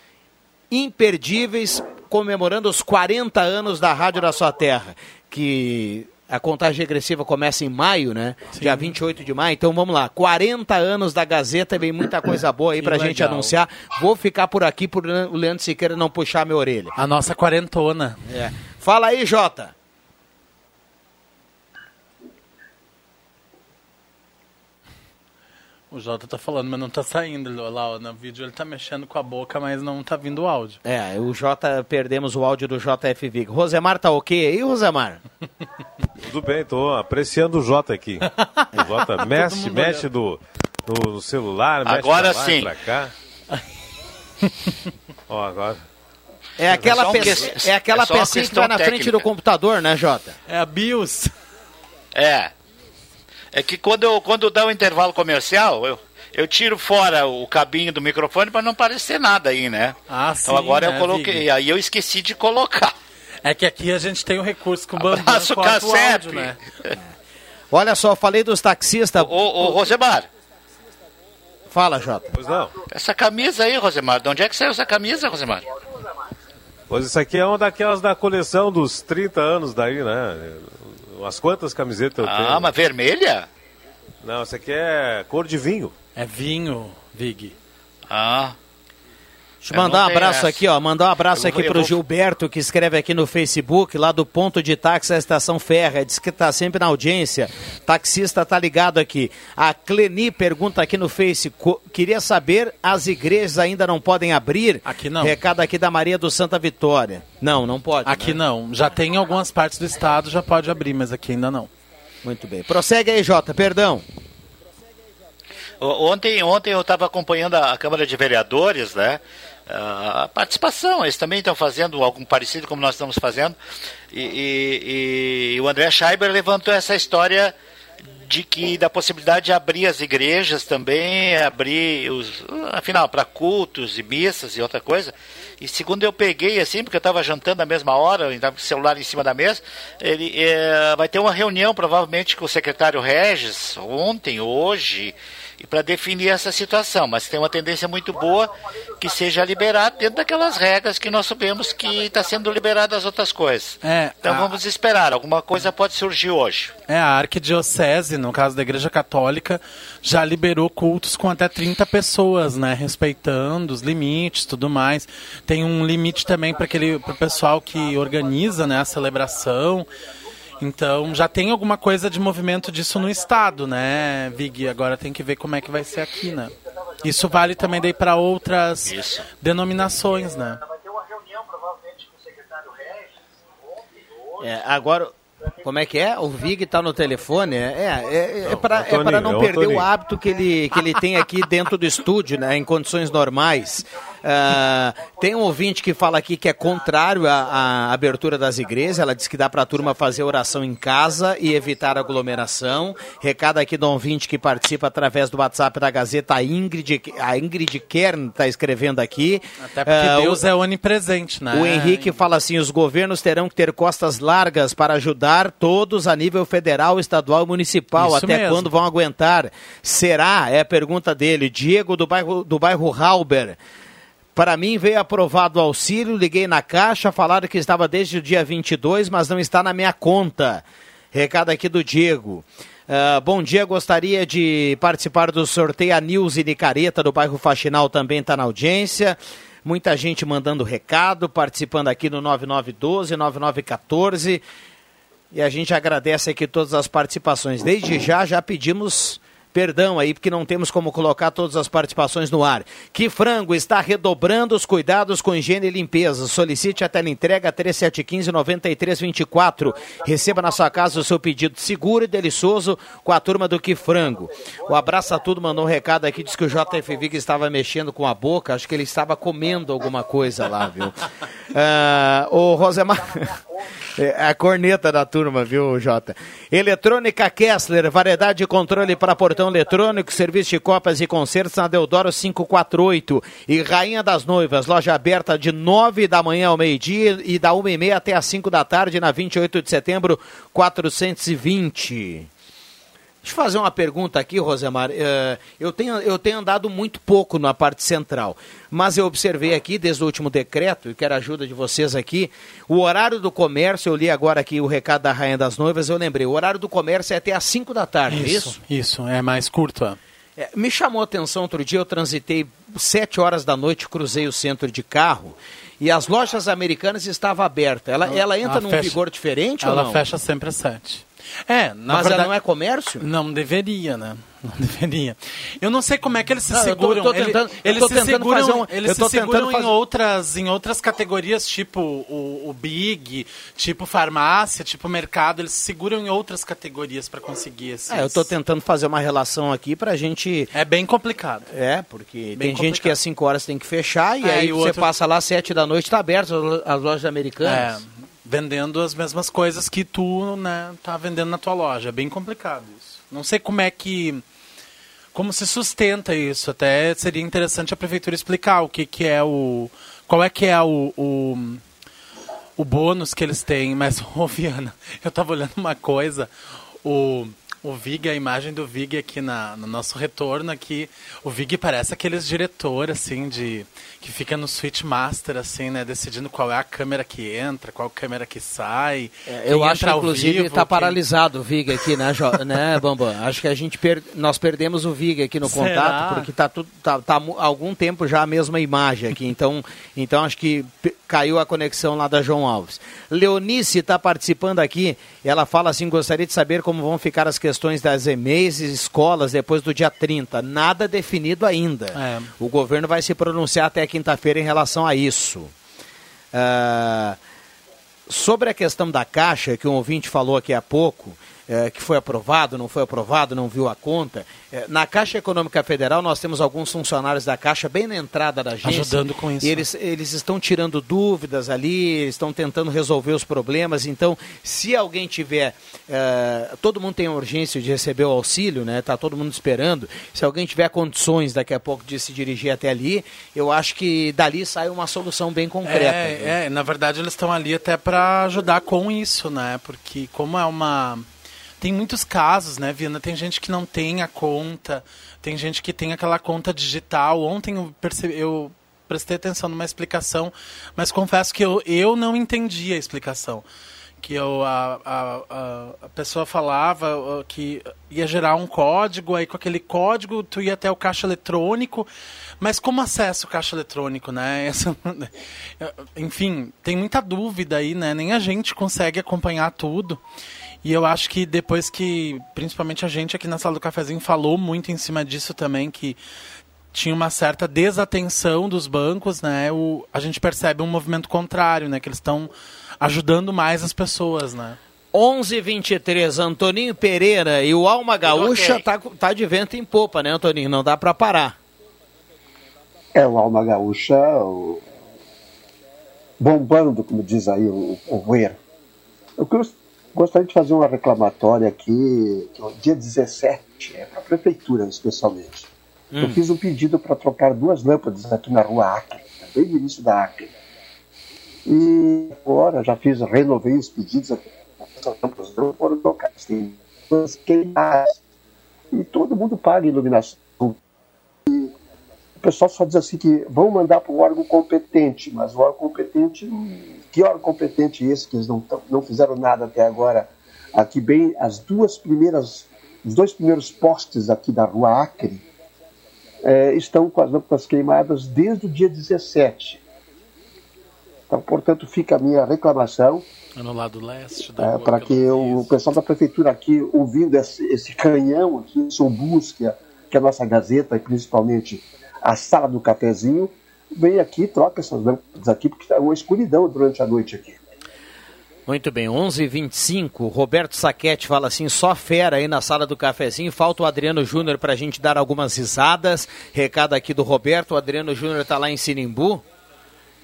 S3: imperdíveis comemorando os 40 anos da Rádio da Sua Terra, que a contagem regressiva começa em maio, né? Dia 28 de maio. Então vamos lá, 40 anos da Gazeta, vem muita coisa boa aí
S5: Que
S3: pra gente
S5: legal.
S3: anunciar. Vou ficar por aqui por o Leandro Siqueira não puxar minha orelha.
S5: A nossa quarentona.
S3: É. Fala aí, Jota.
S5: O Jota tá falando, mas não tá saindo lá ó, no vídeo. Ele tá mexendo com a boca, mas não tá vindo o áudio.
S3: É, o Jota, perdemos o áudio do JF Vigo. Rosemar tá ok aí, Rosemar?
S7: Tudo bem, tô apreciando o Jota aqui. O Jota mexe, mexe do, no celular, mexe
S6: Agora
S7: pra lá,
S6: sim.
S7: pra cá. Ó, agora.
S3: É aquela, peça-
S6: que-
S3: é aquela
S6: é
S3: pecinha que vai na frente
S6: técnica.
S3: do computador, né, Jota?
S5: É a BIOS.
S6: É. É que quando, eu, quando dá o intervalo comercial, eu, eu tiro fora o cabinho do microfone para não parecer nada aí, né?
S5: Ah,
S6: então
S5: sim,
S6: agora
S5: né,
S6: eu coloquei,
S5: Vig?
S6: aí eu esqueci de colocar.
S5: É que aqui a gente tem o recurso o Bambam
S6: Abraço, Cassep.
S5: áudio, né?
S3: Olha só, falei dos taxistas.
S6: Ô, ô, Rosemar,
S3: Fala, Jota.
S7: Pois não.
S6: essa camisa aí, Rosemar, de onde é que saiu essa camisa, Rosemar?
S7: Pois isso aqui é uma daquelas da coleção dos 30 anos daí, né? Umas quantas camisetas eu tenho?
S6: Ah, mas vermelha?
S7: Não, essa aqui é cor de vinho.
S5: É vinho, Vig.
S6: Ah.
S3: Deixa eu mandar um abraço
S6: essa.
S3: aqui, ó. Mandar um abraço aqui pro
S6: vou-
S3: Gilberto, que escreve aqui no Facebook, lá do ponto de táxi da Estação Ferra. Diz que tá sempre na audiência. Taxista tá ligado aqui. A Cleni pergunta aqui no Face. co- Queria saber, as igrejas ainda não podem abrir?
S5: Aqui não.
S3: Recado aqui da Maria do Santa Vitória. Não, não pode.
S5: Aqui
S3: né?
S5: não. Já tem em algumas partes do estado, já pode abrir, mas aqui ainda não.
S3: Muito bem. Prossegue aí, Jota, perdão.
S6: O- Ontem, ontem eu estava acompanhando a Câmara de Vereadores, né? A participação, eles também estão fazendo algo parecido como nós estamos fazendo. E, e- e o André Scheiber levantou essa história de que da possibilidade de abrir as igrejas também, abrir os, afinal, para cultos e missas e outra coisa. E segundo eu peguei assim, porque eu estava jantando na mesma hora, estava com o celular em cima da mesa, ele eh, vai ter uma reunião provavelmente com o secretário Regis ontem, hoje, e para definir essa situação, mas tem uma tendência muito boa que seja liberado dentro daquelas regras que nós sabemos que está sendo liberado as outras coisas.
S5: É,
S6: Então
S5: a-
S6: vamos esperar, alguma coisa pode surgir hoje.
S5: É, a arquidiocese, no caso da Igreja Católica, já liberou cultos com até 30 pessoas, né? Respeitando os limites tudo mais. Tem um limite também para aquele pro pessoal que organiza né, a celebração. Então já tem alguma coisa de movimento disso no estado, né, Vig? Agora tem que ver como é que vai ser aqui, né? Isso vale também daí para outras
S6: Isso.
S5: denominações, né?
S3: É, agora, como é que é? O Vig tá no telefone? É, é, é, é para
S7: é
S3: não
S7: é o
S3: perder o hábito que ele, que ele tem aqui dentro do estúdio, né, em condições normais. Ah, tem um ouvinte que fala aqui que é contrário à, à abertura das igrejas. Ela diz que dá para a turma fazer oração em casa e evitar aglomeração. Recado aqui do ouvinte que participa através do WhatsApp da Gazeta, a Ingrid, a Ingrid Kern está escrevendo aqui.
S5: Até porque
S3: o-
S5: Deus é onipresente, né?
S3: o Henrique fala assim: os governos terão que ter costas largas para ajudar todos a nível federal, estadual e municipal.
S5: Isso
S3: Até
S5: mesmo.
S3: quando vão aguentar? Será? É a pergunta dele. Diego do bairro, do bairro Halber. Para mim veio aprovado o auxílio, liguei na caixa, falaram que estava desde o dia 22, mas não está na minha conta. Recado aqui do Diego. Uh, bom dia, gostaria de participar do sorteio. A Nilce Nicareta, do bairro Faxinal, também está na audiência. Muita gente mandando recado, participando aqui no 9912, 9914. E a gente agradece aqui todas as participações. Desde já, já pedimos Perdão aí, porque não temos como colocar todas as participações no ar. Que Frango está redobrando os cuidados com higiene e limpeza. Solicite a entrega 3715-9324. Receba na sua casa o seu pedido seguro e delicioso com a turma do Que Frango. O Abraça Tudo mandou um recado aqui, diz que o JF Vig estava mexendo com a boca. Acho que ele estava comendo alguma coisa lá, viu? uh, o Rosemar. É a corneta da turma, viu, Jota? Eletrônica Kessler, variedade de controle para portão eletrônico, serviço de copas e concertos na Deodoro 548. E Rainha das Noivas, loja aberta de 9 da manhã ao meio-dia e da 1 e meia até as 5 da tarde, na 28 de setembro, 420. Deixa eu fazer uma pergunta aqui, Rosemar. Uh, eu, tenho, eu tenho andado muito pouco na parte central, mas eu observei aqui, desde o último decreto, e quero a ajuda de vocês aqui, o horário do comércio, eu li agora aqui o recado da Rainha das Noivas, eu lembrei, o horário do comércio é até às 5 da tarde,
S5: isso?
S3: É isso,
S5: isso é mais curto. É.
S3: É, me chamou a atenção outro dia, eu transitei 7 horas da noite, cruzei o centro de carro, e as lojas americanas estavam abertas. Ela, ela entra ela num fecha, vigor diferente
S5: ela
S3: ou não?
S5: Ela fecha sempre às 7. É,
S3: na Mas verdade, não é comércio?
S5: Não deveria, né? Não deveria. Eu não sei como é que eles se não, seguram.
S3: Eu tô, tô tentando,
S5: eles
S3: eu
S5: se seguram,
S3: um,
S5: eles se seguram em outras, em outras categorias, tipo o, o, Big, tipo farmácia, tipo mercado. Eles se seguram em outras categorias para conseguir esses...
S3: É, eu estou tentando fazer uma relação aqui para a gente.
S5: É bem complicado.
S3: É, porque bem tem complicado. gente que às 5 horas tem que fechar e é, aí e você outro... passa lá às 7 da noite, está aberto as lojas americanas.
S5: É vendendo as mesmas coisas que tu, né, tá vendendo na tua loja. É bem complicado isso. Não sei como é que como se sustenta isso. Até seria interessante a prefeitura explicar o que, que é o qual é que é o, o, o bônus que eles têm. Mas, ô Viana, eu tava olhando uma coisa, o o Vig, a imagem do Vig aqui na, no nosso retorno aqui, o Vig parece aqueles diretor assim de que fica no Switch Master assim, né, decidindo qual é a câmera que entra, qual câmera que sai.
S3: É, eu acho que inclusive está quem... paralisado o Vig aqui, né, jo... né, Bambam? Acho que a gente per... nós perdemos o Vig aqui no Será? contato porque tá tudo tá, tá há algum tempo já a mesma imagem aqui. Então, então acho que caiu a conexão lá da João Alves. Leonice está participando aqui. Ela fala assim: gostaria de saber como vão ficar as questões das EMEIs e escolas depois do dia 30. Nada definido ainda. É. O governo vai se pronunciar até quinta-feira em relação a isso. Uh, sobre a questão da Caixa, que um ouvinte falou aqui há pouco, é, que foi aprovado, não foi aprovado, não viu a conta. É, na Caixa Econômica Federal, nós temos alguns funcionários da Caixa bem na entrada da agência.
S5: Ajudando com isso.
S3: E eles, eles estão tirando dúvidas ali, estão tentando resolver os problemas. Então, se alguém tiver. É, todo mundo tem a urgência de receber o auxílio, né? Está todo mundo esperando. Se alguém tiver condições daqui a pouco de se dirigir até ali, eu acho que dali sai uma solução bem concreta.
S5: É, é na verdade, eles estão ali até para ajudar com isso, né? Porque como é uma tem muitos casos, né, Viana? Tem gente que não tem a conta, tem gente que tem aquela conta digital. Ontem eu, percebi, eu prestei atenção numa explicação, mas confesso que eu, eu não entendi a explicação. Que eu, a, a, a pessoa falava que ia gerar um código, aí com aquele código tu ia até o caixa eletrônico, mas como acesso o caixa eletrônico, né? Essa, enfim, tem muita dúvida aí, né? Nem a gente consegue acompanhar tudo. E eu acho que depois que, principalmente a gente aqui na sala do cafezinho falou muito em cima disso também, que tinha uma certa desatenção dos bancos, né? O, a gente percebe um movimento contrário, né? Que eles estão ajudando mais as pessoas, né?
S3: 11:23 Antoninho Pereira e o Alma Gaúcha okay. tá, tá de vento em popa, né, Antoninho? Não dá para parar.
S4: É, o Alma Gaúcha o... bombando, como diz aí o, o Weir. Eu Gostaria de fazer uma reclamatória aqui, dia 17, é para a prefeitura especialmente. Hum. Eu fiz um pedido para trocar duas lâmpadas aqui na rua Acre, bem no início da Acre. E agora já fiz, renovei os pedidos, as lâmpadas não foram trocadas, tem duas queimadas. E todo mundo paga iluminação. E o pessoal só diz assim que vão mandar para o órgão competente, mas o órgão competente, que órgão competente é esse que eles não, não fizeram nada até agora? Aqui bem, as duas primeiras, os dois primeiros postes aqui da rua Acre é, estão com as lâmpadas queimadas desde o dia 17. Então, portanto, fica a minha reclamação
S5: É no lado leste da
S4: é, para que o, o pessoal da prefeitura aqui, ouvindo esse, esse canhão aqui, esse obus que a, que a nossa Gazeta e principalmente a sala do cafezinho, vem aqui, troca essas lâmpadas aqui, porque está uma escuridão durante a noite aqui.
S3: Muito bem, 11 h 25 Roberto Saquete fala assim, só fera aí na sala do cafezinho, falta o Adriano Júnior para a gente dar algumas risadas, recado aqui do Roberto, o Adriano Júnior está lá em Sinimbu,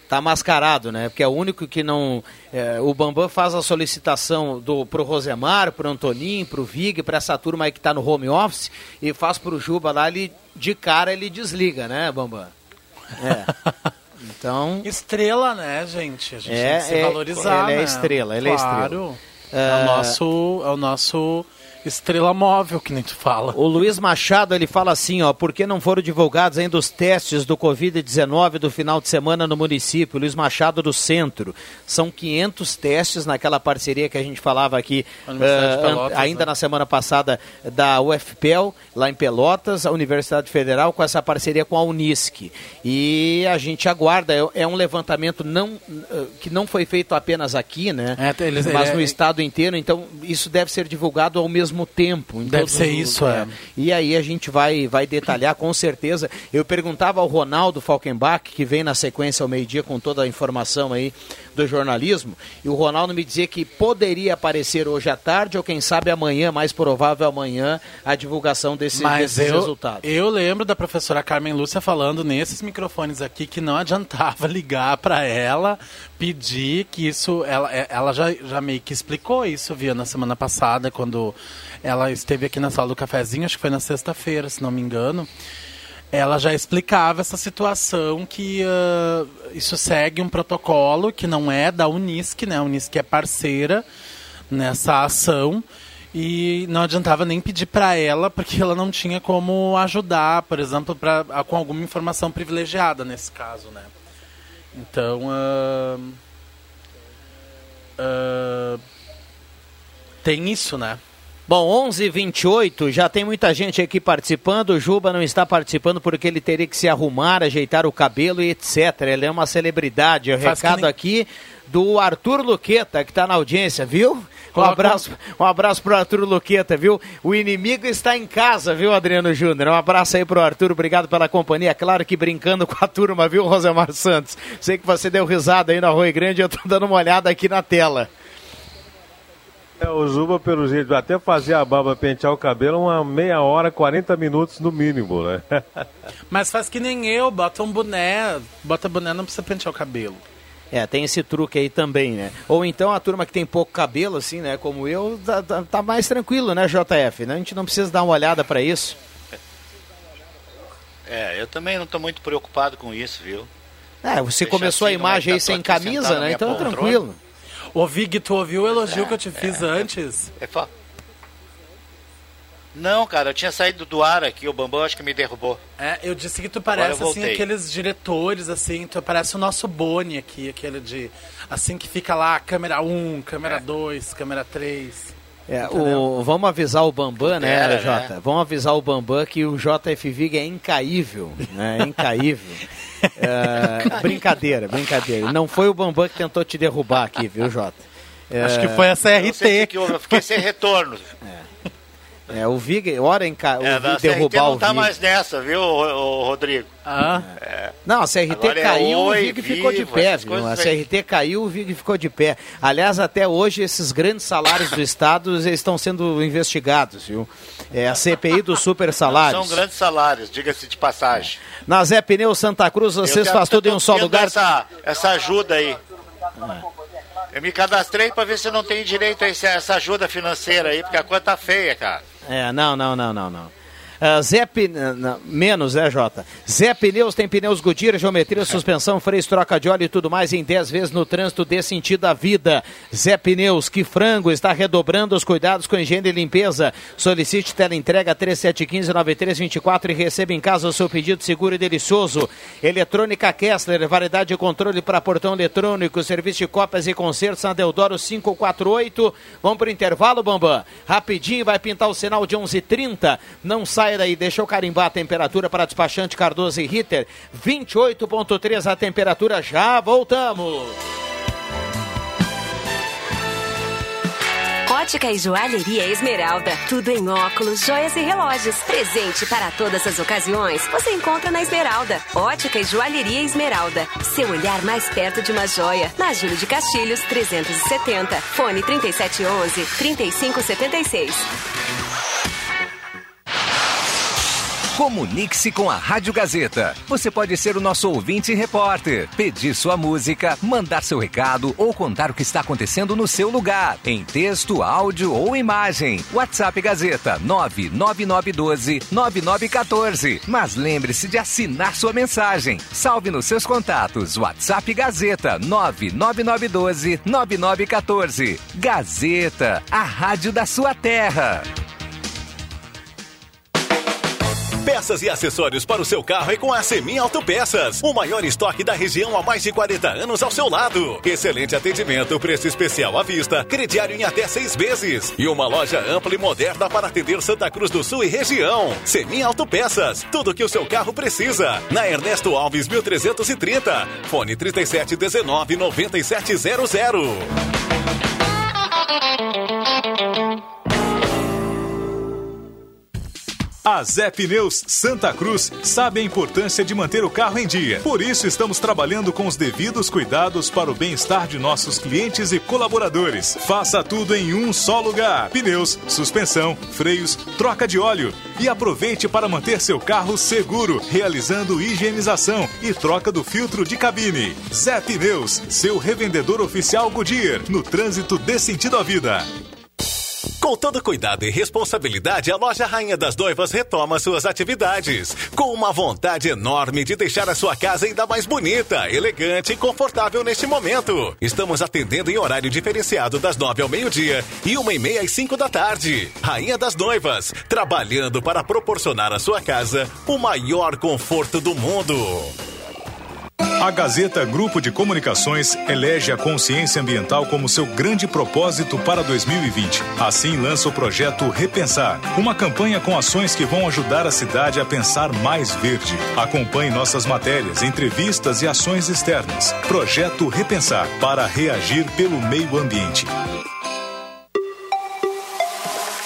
S3: tá mascarado, né? Porque é o único que não. é, o Bambam faz a solicitação do pro Rosemar, pro Antoninho, pro Vig, para essa turma aí que tá no home office e faz pro Juba lá, ele de cara ele desliga, né, Bambam? É. Então.
S5: Estrela, né, gente? A gente
S3: É,
S5: tem que se
S3: é,
S5: valorizar.
S3: ele é
S5: né?
S3: estrela, ele é
S5: claro.
S3: estrela.
S5: É,
S3: Ah,
S5: o nosso, é o nosso estrela móvel, que nem tu fala.
S3: O Luiz Machado ele fala assim, ó, por que não foram divulgados ainda os testes do Covid-19 do final de semana no município? Luiz Machado do Centro. São 500 testes naquela parceria que a gente falava aqui eh,
S5: Pelotas,
S3: ainda
S5: né?
S3: na semana passada da UFPEL, lá em Pelotas, a Universidade Federal, com essa parceria com a Unisc. E a gente aguarda, é, é um levantamento não, eh, que não foi feito apenas aqui, né?
S5: É, eles-
S3: mas
S5: é-
S3: no estado inteiro, então isso deve ser divulgado ao mesmo tempo. em
S5: Deve ser
S3: os-
S5: isso, é.
S3: E aí a gente vai, vai detalhar com certeza. Eu perguntava ao Ronaldo Falkenbach, que vem na sequência ao meio-dia com toda a informação aí do jornalismo, e o Ronaldo me dizia que poderia aparecer hoje à tarde, ou quem sabe amanhã, mais provável amanhã, a divulgação desse,
S5: Mas
S3: desses
S5: eu,
S3: resultados.
S5: eu lembro da professora Carmen Lúcia falando nesses microfones aqui que não adiantava ligar para ela, pedir que isso. Ela, é- ela já, já meio que explicou isso, via na semana passada, quando ela esteve aqui na sala do cafezinho, acho que foi na sexta-feira, se não me engano. Ela já explicava essa situação que ah, isso segue um protocolo que não é da Unisc, né? A Unisc é parceira nessa ação e não adiantava nem pedir para ela porque ela não tinha como ajudar, por exemplo, pra, a- com alguma informação privilegiada nesse caso, né? Então, ah, ah, tem isso, né?
S3: Bom, 11 28 já tem muita gente aqui participando. O Juba não está participando porque ele teria que se arrumar, ajeitar o cabelo e etc. Ele é uma celebridade. O
S5: Faz
S3: recado
S5: nem-
S3: aqui do Arthur Luqueta, que está na audiência, viu? Um abraço, um abraço pro Arthur Luqueta, viu? O inimigo está em casa, viu, Adriano Júnior? Um abraço aí pro Arthur, obrigado pela companhia. Claro que brincando com a turma, viu, Rosemar Santos? Sei que você deu risada aí no Arroio Grande, eu tô dando uma olhada aqui na tela.
S7: É, o Zuba, pelo jeito, até fazer a barba, pentear o cabelo, uma meia hora, 40 minutos no mínimo, né?
S5: Mas faz que nem eu, bota um boné, bota boné, não precisa pentear o cabelo.
S3: É, tem esse truque aí também, né? Ou então a turma que tem pouco cabelo, assim, né? Como eu, tá, tá- tá mais tranquilo, né, JF? Né? A gente não precisa dar uma olhada pra isso.
S6: É, eu também não estou muito preocupado com isso, viu?
S3: É, você
S6: Deixa
S3: começou a
S6: assim,
S3: imagem aí
S6: é que
S3: sem
S6: tá? Tô aqui
S3: camisa, né? Então
S6: poltrona.
S3: tranquilo.
S5: Ô, Vig, tu ouviu o elogio que eu te fiz antes?
S6: É fa- Não, cara, eu tinha saído do ar aqui, o Bambam acho que me derrubou.
S5: É, eu disse que tu parece assim aqueles diretores assim, tu parece o nosso Boni aqui, aquele de assim que fica lá, câmera 1, câmera 2, câmera 3.
S3: É, o, vamos avisar o Bambam, né,
S5: Era,
S3: Jota?
S5: né?
S3: Vamos avisar o Bambam que o JF Vig é incaível, né? É incaível. É, brincadeira, brincadeira. Não foi o Bambam que tentou te derrubar aqui, viu, Jota? É,
S5: Acho que foi a
S6: Eu não sei o
S5: CRT.
S6: que que houve, eu fiquei sem retorno.
S3: É, o Vig, hora em ca...
S6: É,
S3: o derrubar
S6: não
S3: o
S6: tá
S3: Vig.
S6: mais nessa, viu, Rodrigo?
S5: Ah.
S6: É.
S3: Não, a CRT
S6: Agora é
S3: caiu, o
S6: oi,
S3: Vig ficou de
S6: vivo,
S3: pé, viu? A. CRT caiu, o Vig ficou de pé. Aliás, até hoje, esses grandes salários do Estado estão sendo investigados, viu? É a CPI dos super salários.
S6: São grandes salários, diga-se de passagem.
S3: Na Zé Pneu Santa Cruz, vocês fazem tudo em um só lugar.
S6: Essa, essa ajuda aí. Eu me cadastrei pra ver se eu não tenho direito a essa ajuda financeira aí, porque a coisa tá feia, cara.
S3: É, não, não, não, não, não. Uh, Zé Pneus, menos, né, Jota? Zé Pneus tem pneus Goodyear, geometria, suspensão, freios, troca de óleo e tudo mais em 10 vezes no trânsito dê sentido à vida. Zé Pneus, que frango, está redobrando os cuidados com higiene e limpeza. Solicite tela entrega 3715-9324 e receba em casa o seu pedido seguro e delicioso. Eletrônica Kessler, variedade de controle para portão eletrônico, serviço de cópias e concertos na Deodoro 548. Vamos para o intervalo, Bambam. Rapidinho, vai pintar o sinal de 11:30. Não saia daí, deixa eu carimbar a temperatura para despachante Cardoso e Ritter. 28.3 a temperatura, já voltamos.
S20: Ótica e Joalheria Esmeralda. Tudo em óculos, joias e relógios. Presente para todas as ocasiões. Você encontra na Esmeralda. Ótica e Joalheria Esmeralda. Seu olhar mais perto de uma joia. Na Júlio de Castilhos, 370. Fone 3711 3576.
S18: Comunique-se com a Rádio Gazeta. Você pode ser o nosso ouvinte e repórter, pedir sua música, mandar seu recado ou contar o que está acontecendo no seu lugar, em texto, áudio ou imagem. WhatsApp Gazeta 99912 9914. Mas lembre-se de assinar sua mensagem. Salve nos seus contatos. WhatsApp Gazeta 99912 9914. Gazeta, a rádio da sua terra.
S15: Peças e acessórios para o seu carro é com a Semin Autopeças. O maior estoque da região há mais de 40 anos ao seu lado. Excelente atendimento, preço especial à vista, crediário em até seis vezes. E uma loja ampla e moderna para atender Santa Cruz do Sul e região. Semin Autopeças, tudo que o seu carro precisa. Na Ernesto Alves 1330. Fone 3719 9700.
S21: A Zé Pneus Santa Cruz sabe a importância de manter o carro em dia. Por isso, estamos trabalhando com os devidos cuidados para o bem-estar de nossos clientes e colaboradores. Faça tudo em um só lugar: pneus, suspensão, freios, troca de óleo. E aproveite para manter seu carro seguro, realizando higienização e troca do filtro de cabine. Zé Pneus, seu revendedor oficial Goodyear, no trânsito dê sentido à vida.
S15: Com todo cuidado e responsabilidade, a loja Rainha das Noivas retoma suas atividades. Com uma vontade enorme de deixar a sua casa ainda mais bonita, elegante e confortável neste momento. Estamos atendendo em horário diferenciado das nove ao meio-dia e uma e meia às cinco da tarde. Rainha das Noivas, trabalhando para proporcionar à sua casa o maior conforto do mundo.
S21: A Gazeta Grupo de Comunicações elege a consciência ambiental como seu grande propósito para 2020. Assim lança o projeto Repensar, uma campanha com ações que vão ajudar a cidade a pensar mais verde. Acompanhe nossas matérias, entrevistas e ações externas. Projeto Repensar para reagir pelo meio ambiente.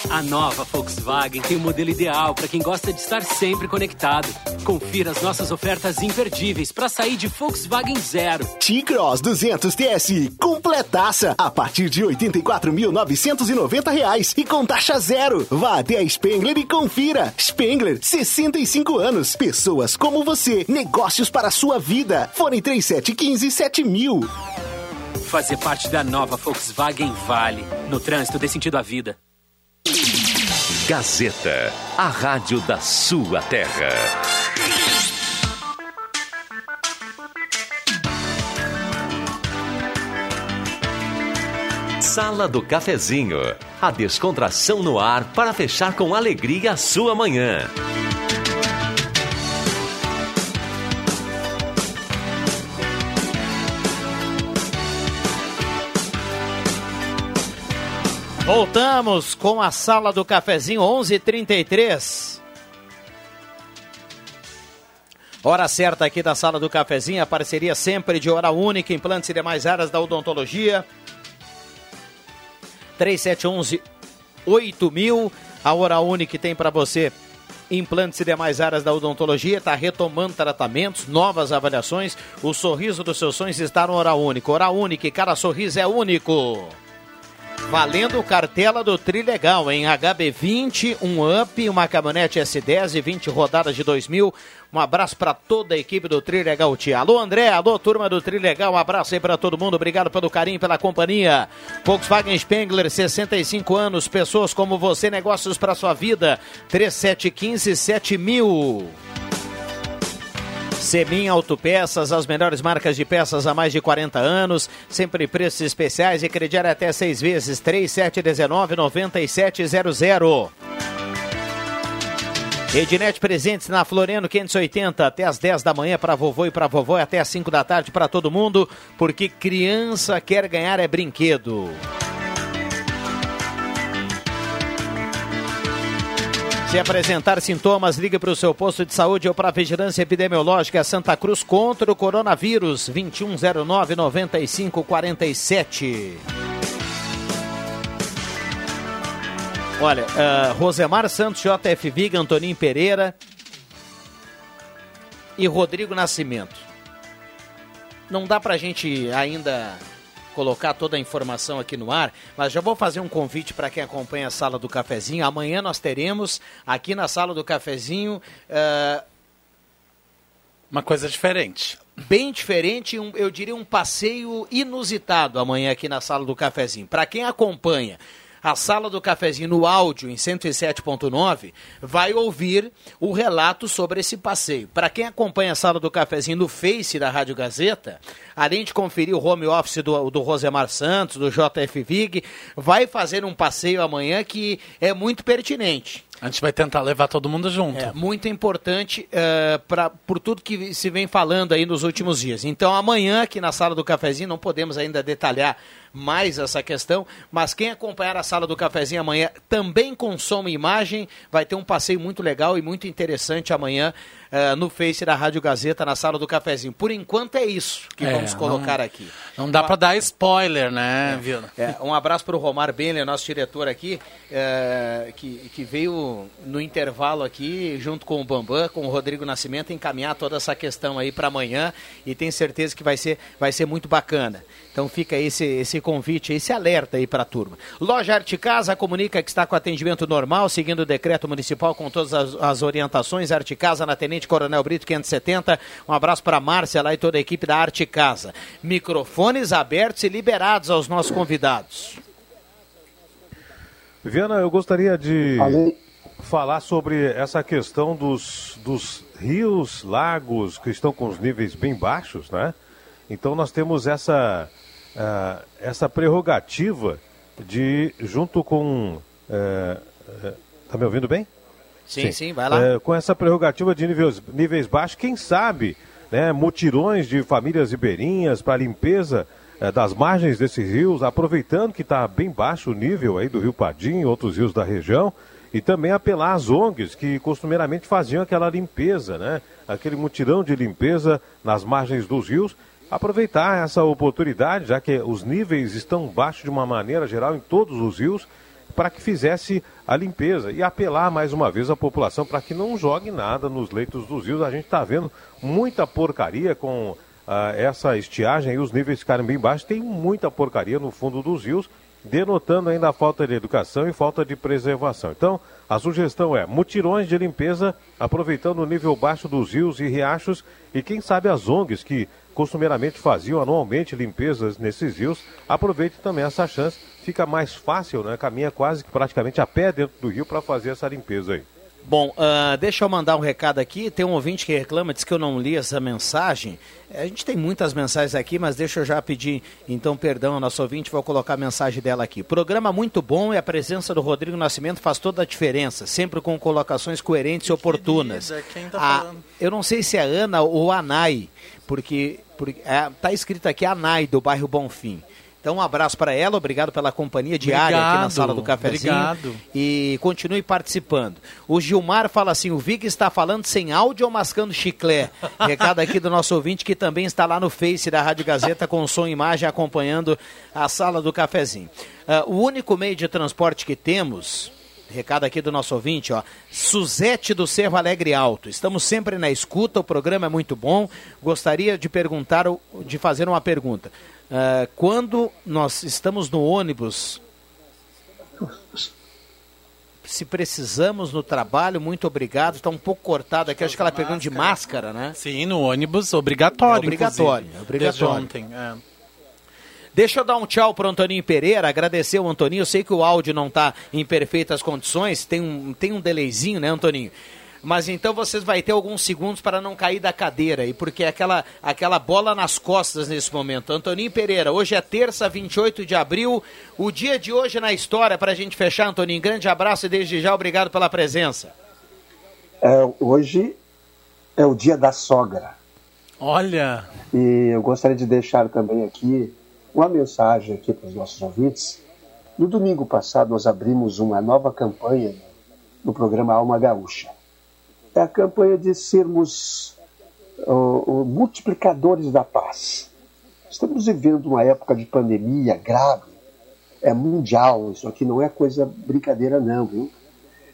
S22: A nova Volkswagen tem o modelo ideal para quem gosta de estar sempre conectado. Confira as nossas ofertas imperdíveis para sair de Volkswagen Zero.
S23: T-Cross 200 TSI completaça a partir de 84.990 reais e com taxa zero. Vá até a Spengler e confira. Spengler, 65 anos. Pessoas como você, negócios para a sua vida. Fone 3715 7000.
S22: Fazer parte da nova Volkswagen vale. No trânsito dê sentido à vida.
S1: Gazeta, a rádio da sua terra. Sala do Cafezinho, a descontração no ar para fechar com alegria a sua manhã.
S3: Voltamos com a sala do cafezinho 11:33. Hora certa aqui da sala do cafezinho, a parceria sempre de hora única, implantes e demais áreas da odontologia. 3711 8000, a hora única tem para você implantes e demais áreas da odontologia, está retomando tratamentos, novas avaliações. O sorriso dos seus sonhos está no Hora Única. Hora Única, cada sorriso é único. Valendo cartela do Trilegal, em HB20, um Up, uma caminhonete S10 e 20 rodadas de 2000. Um abraço para toda a equipe do Trilegal Tia. Alô André, alô turma do Trilegal, um abraço aí para todo mundo. Obrigado pelo carinho, pela companhia. Volkswagen Spengler, 65 anos, pessoas como você, negócios para sua vida. 3715 7000. Semin Autopeças, as melhores marcas de peças há mais de 40 anos, sempre preços especiais e crediário até seis vezes, 3719-9700. Ednet Presentes na Floriano 580 até as 10 da manhã para vovô e para vovó e até as 5 da tarde para todo mundo, porque criança quer ganhar é brinquedo. Se apresentar sintomas, ligue para o seu posto de saúde ou para a Vigilância Epidemiológica Santa Cruz contra o coronavírus. 2109-9547. Olha, uh, Rosemar Santos, JF Viga, Pereira e Rodrigo Nascimento. Não dá para a gente ainda colocar toda a informação aqui no ar, mas já vou fazer um convite para quem acompanha a Sala do Cafezinho. Amanhã nós teremos aqui na Sala do Cafezinho. Uh...
S5: Uma coisa diferente.
S3: Bem diferente, um, eu diria um passeio inusitado amanhã aqui na Sala do Cafezinho. Para quem acompanha a sala do cafezinho no áudio em 107.9 vai ouvir o relato sobre esse passeio. Para quem acompanha a sala do cafezinho no Face da Rádio Gazeta, além de conferir o home office do, do Rosemar Santos, do JF Vig, vai fazer um passeio amanhã que é muito pertinente.
S5: A gente vai tentar levar todo mundo junto.
S3: É muito importante uh, pra, por tudo que se vem falando aí nos últimos dias. Então, amanhã, aqui na sala do cafezinho, não podemos ainda detalhar mais essa questão, mas quem acompanhar a sala do cafezinho amanhã também com som e imagem, vai ter um passeio muito legal e muito interessante amanhã uh, no Face da Rádio Gazeta, na sala do cafezinho. Por enquanto é isso que é, vamos colocar
S5: não,
S3: aqui.
S5: Não dá para dar spoiler, né,
S3: é,
S5: Vila?
S3: É, um abraço para o Romar Benler, nosso diretor aqui, é, que, que veio no intervalo aqui, junto com o Bambam, com o Rodrigo Nascimento, encaminhar toda essa questão aí para amanhã e tenho certeza que vai ser, vai ser muito bacana. Então fica esse, esse convite, esse alerta aí para a turma. Loja Arte Casa comunica que está com atendimento normal, seguindo o decreto municipal com todas as, as orientações. Arte Casa na Tenente Coronel Brito 570. Um abraço para a Márcia lá e toda a equipe da Arte Casa. Microfones abertos e liberados aos nossos convidados.
S7: Viana, eu gostaria de falar sobre essa questão dos, dos rios, lagos que estão com os níveis bem baixos, né? Então nós temos essa, uh, essa prerrogativa de, junto com. Uh, uh, tá me ouvindo bem?
S3: Sim, sim, sim vai lá.
S7: com essa prerrogativa de níveis, níveis baixos, quem sabe, né, mutirões de famílias ribeirinhas para limpeza das margens desses rios, aproveitando que está bem baixo o nível aí do Rio Padim e outros rios da região, e também apelar às ONGs que costumeiramente faziam aquela limpeza, né? Aquele mutirão de limpeza nas margens dos rios aproveitar essa oportunidade, já que os níveis estão baixos de uma maneira geral em todos os rios, para que fizesse a limpeza e apelar mais uma vez à população para que não jogue nada nos leitos dos rios. A gente está vendo muita porcaria com uh, essa estiagem e os níveis ficarem bem baixos. Tem muita porcaria no fundo dos rios, denotando ainda a falta de educação e falta de preservação. Então, a sugestão é mutirões de limpeza, aproveitando o nível baixo dos rios e riachos e quem sabe as ONGs que costumeiramente faziam anualmente limpezas nesses rios, aproveite também essa chance, fica mais fácil, né? Caminha quase que praticamente a pé dentro do rio para fazer essa limpeza aí.
S3: Bom, uh, deixa eu mandar um recado aqui. Tem um ouvinte que reclama, diz que eu não li essa mensagem. A gente tem muitas mensagens aqui, mas deixa eu já pedir, então, perdão ao nosso ouvinte, vou colocar a mensagem dela aqui. Programa muito bom e a presença do Rodrigo Nascimento faz toda a diferença, sempre com colocações coerentes e oportunas.
S5: Querida, quem tá
S3: a, ah, eu não sei se é Ana ou Anai, porque, porque é, tá escrito aqui Anai, do bairro Bonfim. Então, um abraço para ela, obrigado pela companhia diária
S5: obrigado,
S3: aqui na sala do cafezinho.
S5: Obrigado.
S3: E continue participando. O Gilmar fala assim: o Vig está falando sem áudio ou mascando chiclé? Recado aqui do nosso ouvinte que também está lá no Face da Rádio Gazeta com som e imagem acompanhando a sala do cafezinho. Uh, o único meio de transporte que temos Recado aqui do nosso ouvinte, ó. Suzete do Cerro Alegre Alto. Estamos sempre na escuta, o programa é muito bom. Gostaria de perguntar, de fazer uma pergunta. Uh, quando nós estamos no ônibus Se precisamos no trabalho, muito obrigado. Está um pouco cortado aqui, acho que ela pegando de máscara, né?
S5: Sim, no ônibus, obrigatório.
S3: É obrigatório,
S5: inclusive,
S3: obrigatório.
S5: Desde ontem. É.
S3: Deixa eu dar um tchau pro Antoninho Pereira, agradecer o Antoninho. Eu sei que o áudio não está em perfeitas condições, tem um, tem um delayzinho, né, Antoninho? Mas então vocês vai ter alguns segundos para não cair da cadeira, e porque é aquela, aquela bola nas costas nesse momento. Antoninho Pereira, hoje é terça, 28 de abril, o dia de hoje na história, para a gente fechar, Antoninho. Grande abraço e desde já obrigado pela presença.
S4: É, hoje é o dia da sogra.
S5: Olha!
S4: E eu gostaria de deixar também aqui uma mensagem aqui para os nossos ouvintes. No domingo passado nós abrimos uma nova campanha no programa Alma Gaúcha. É a campanha de sermos uh, multiplicadores da paz. Estamos vivendo uma época de pandemia grave, é mundial, isso aqui não é coisa brincadeira não, viu?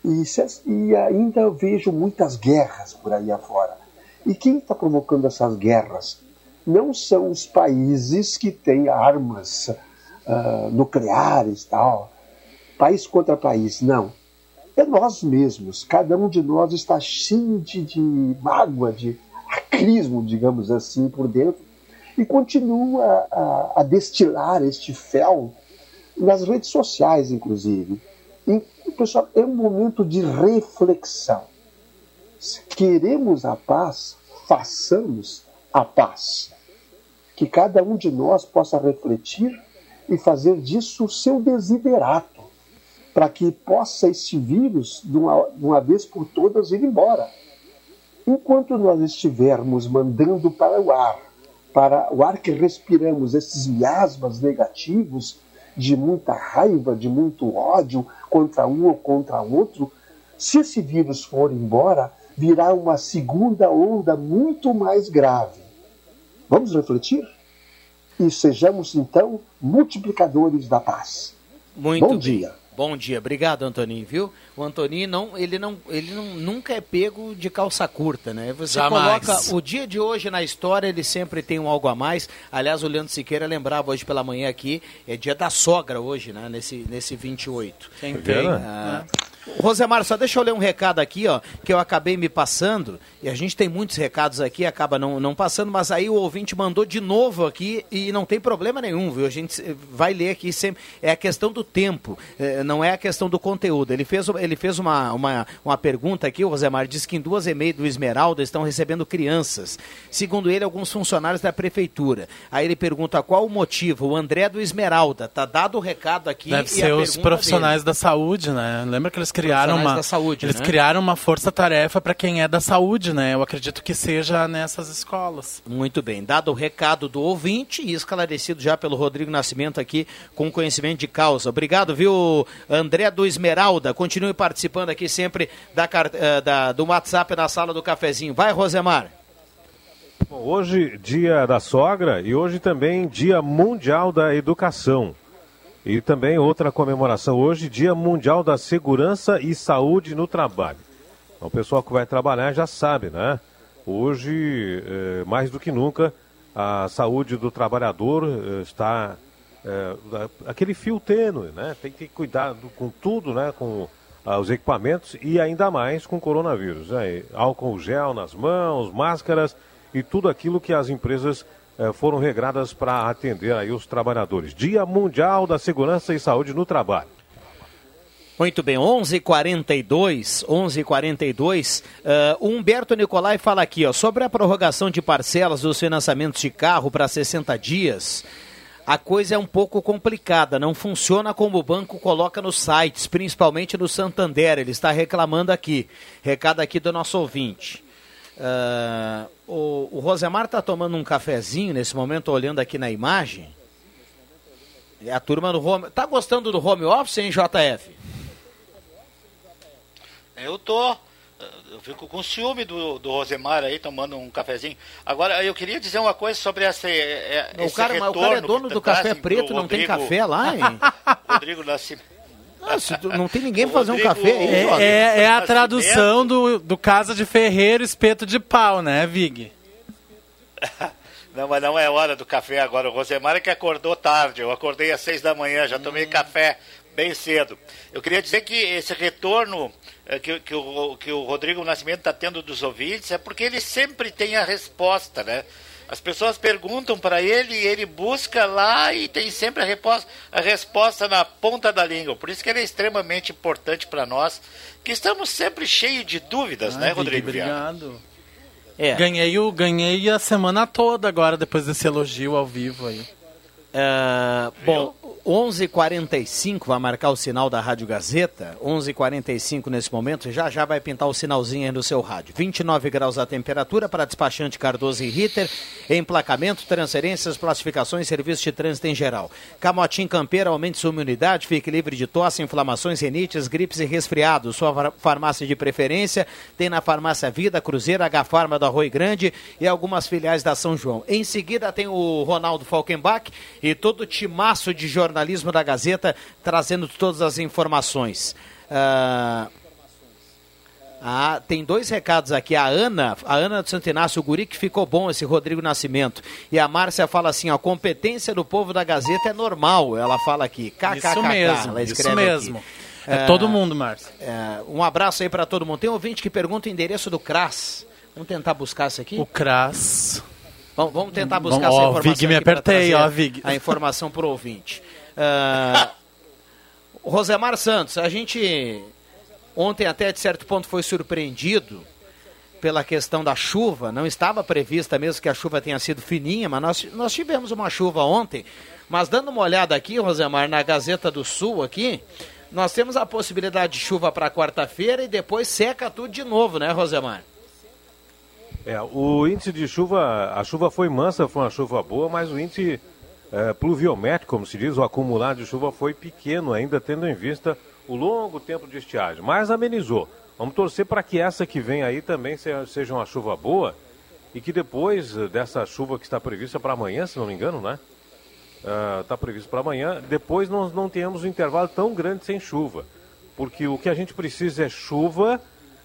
S4: E, e ainda vejo muitas guerras por aí afora. E quem está provocando essas guerras? não são os países que têm armas uh, nucleares tal, país contra país, não. É nós mesmos. Cada um de nós está cheio de, de mágoa, de acrismo, digamos assim, por dentro, e continua a, a destilar este fel nas redes sociais, inclusive. E, pessoal, é um momento de reflexão. Se queremos a paz, façamos a paz que cada um de nós possa refletir e fazer disso o seu desiderato, para que possa este vírus, de uma, de uma vez por todas, ir embora. Enquanto nós estivermos mandando para o ar, para o ar que respiramos, esses miasmas negativos de muita raiva, de muito ódio contra um ou contra outro, se esse vírus for embora, virá uma segunda onda muito mais grave Vamos refletir? E sejamos, então, multiplicadores da paz.
S3: Muito
S4: Bom
S3: bem.
S4: dia.
S3: Bom dia, obrigado Antoninho, viu? O Antoninho não, ele não, ele não, nunca é pego de calça curta, né? Você
S5: Jamais.
S3: coloca o dia de hoje na história, ele sempre tem um algo a mais. Aliás, o Leandro Siqueira lembrava hoje pela manhã aqui, é dia da sogra hoje, né? Nesse, nesse 28.
S5: Quem tem,
S3: Ah, Rosemar, só deixa eu ler um recado aqui, ó, que eu acabei me passando, e a gente tem muitos recados aqui, acaba não, não passando, mas aí o ouvinte mandou de novo aqui e não tem problema nenhum, viu? A gente vai ler aqui sempre. É a questão do tempo, eh, não é a questão do conteúdo. Ele fez, ele fez uma, uma, uma pergunta aqui, o Rosemar, diz que em duas e-mails do Esmeralda estão recebendo crianças. Segundo ele, alguns funcionários da prefeitura. Aí ele pergunta qual o motivo. O André do Esmeralda, tá dado o recado aqui.
S5: Deve
S3: e
S5: ser os profissionais
S3: dele.
S5: da saúde, né? Lembra que eles criaram uma
S3: da saúde,
S5: eles
S3: né?
S5: criaram uma força-tarefa para quem é da saúde, né? Eu acredito que seja nessas escolas.
S3: Muito bem, dado o recado do ouvinte e esclarecido já pelo Rodrigo Nascimento aqui com conhecimento de causa. Obrigado, viu, André do Esmeralda. Continue participando aqui sempre da, eh, da- do WhatsApp na sala do cafezinho. Vai, Rosemar.
S7: Bom, hoje, dia da sogra e hoje também dia mundial da educação. E também outra comemoração hoje, dia mundial da segurança e saúde no trabalho. Então, o pessoal que vai trabalhar já sabe, né? Hoje, eh, mais do que nunca, a saúde do trabalhador eh, está eh, aquele fio tênue, né? Tem que cuidar com tudo, né? Com ah, os equipamentos e ainda mais com o coronavírus. Né? Álcool gel nas mãos, máscaras e tudo aquilo que as empresas foram regradas para atender aí os trabalhadores. Dia Mundial da Segurança e Saúde no Trabalho.
S3: Muito bem, 11:42, 11:42. Uh, Humberto Nicolai fala aqui, ó, sobre a prorrogação de parcelas dos financiamentos de carro para 60 dias. A coisa é um pouco complicada, não funciona como o banco coloca nos sites, principalmente no Santander. Ele está reclamando aqui. Recado aqui do nosso ouvinte. Uh, o, o Rosemar está tomando um cafezinho nesse momento, olhando aqui na imagem. É a turma do home. Tá gostando do home office, hein, JF?
S6: Eu tô. Eu fico com ciúme do, do Rosemar aí tomando um cafezinho. Agora, eu queria dizer uma coisa sobre essa. é,
S3: O
S6: esse
S3: cara, o cara é dono do café preto, não tem
S6: Rodrigo-
S3: café lá, hein?
S6: Rodrigo Nascimento.
S3: Ah, não tem ninguém pra fazer um café aí,
S5: É,
S3: jovem.
S5: é, é a tradução do, do Casa de Ferreiro, espeto de pau, né, Vig?
S6: Não, mas não é hora do café agora. O Rosemar é que acordou tarde. Eu acordei às seis da manhã, já tomei café bem cedo. Eu queria dizer que esse retorno eh, que, que, o, que o Rodrigo Nascimento está tendo dos ouvintes é porque ele sempre tem a resposta, né? As pessoas perguntam para ele e ele busca lá e tem sempre a resposta, a resposta na ponta da língua. Por isso que ele é extremamente importante para nós, que estamos sempre cheios de dúvidas,
S5: Ah,
S6: né, Rodrigo?
S5: Obrigado.
S3: É.
S5: Ganhei, o, ganhei a semana toda agora, depois desse elogio ao vivo aí.
S3: É, bom, 11h45 vai marcar o sinal da Rádio Gazeta. 11h45 nesse momento. Já já vai pintar o sinalzinho aí no seu rádio. 29 graus a temperatura para despachante Cardoso e Ritter. Emplacamento, transferências, classificações, serviços de trânsito em geral. Camotim Campeira, aumente sua imunidade. Fique livre de tosse, inflamações, renites, gripes e resfriados. Sua far- farmácia de preferência tem na Farmácia Vida, Cruzeiro, H Farma do Arroio Grande e algumas filiais da São João. Em seguida tem o Ronaldo Falkenbach e todo o timaço de jornalismo da Gazeta trazendo todas as informações. Ah, ah, tem dois recados aqui. A Ana, a Ana do Santo Inácio, o guri que ficou bom, esse Rodrigo Nascimento. E a Márcia fala assim, a competência do povo da Gazeta é normal, ela fala aqui. KKKK,
S5: Isso mesmo,
S3: ela
S5: isso
S3: escreve
S5: mesmo.
S3: aqui.
S5: É todo mundo, Márcio.
S3: é, um abraço aí para todo mundo. Tem um ouvinte que pergunta o endereço do CRAS. Vamos tentar buscar isso aqui?
S5: O CRAS.
S3: Vamos, vamos tentar buscar
S5: Vamos-
S3: essa
S5: ó,
S3: informação.
S5: Vig, me apertei, ó, Vig.
S3: A informação para o ouvinte. Ah, Rosemar Santos, a gente ontem até de certo ponto foi surpreendido pela questão da chuva. Não estava prevista mesmo que a chuva tenha sido fininha, mas nós, nós tivemos uma chuva ontem. Mas dando uma olhada aqui, Rosemar, na Gazeta do Sul aqui, nós temos a possibilidade de chuva para quarta-feira e depois seca tudo de novo, né, Rosemar?
S7: É, o índice de chuva, a chuva foi mansa, foi uma chuva boa, mas o índice é, pluviométrico, como se diz, o acumulado de chuva foi pequeno, ainda tendo em vista o longo tempo de estiagem, mas amenizou. Vamos torcer para que essa que vem aí também seja, uma chuva boa e que depois eh, dessa chuva que está prevista para amanhã, se não me engano, né? Está previsto para amanhã, depois nós não tenhamos um intervalo tão grande sem chuva. Porque o que a gente precisa é chuva,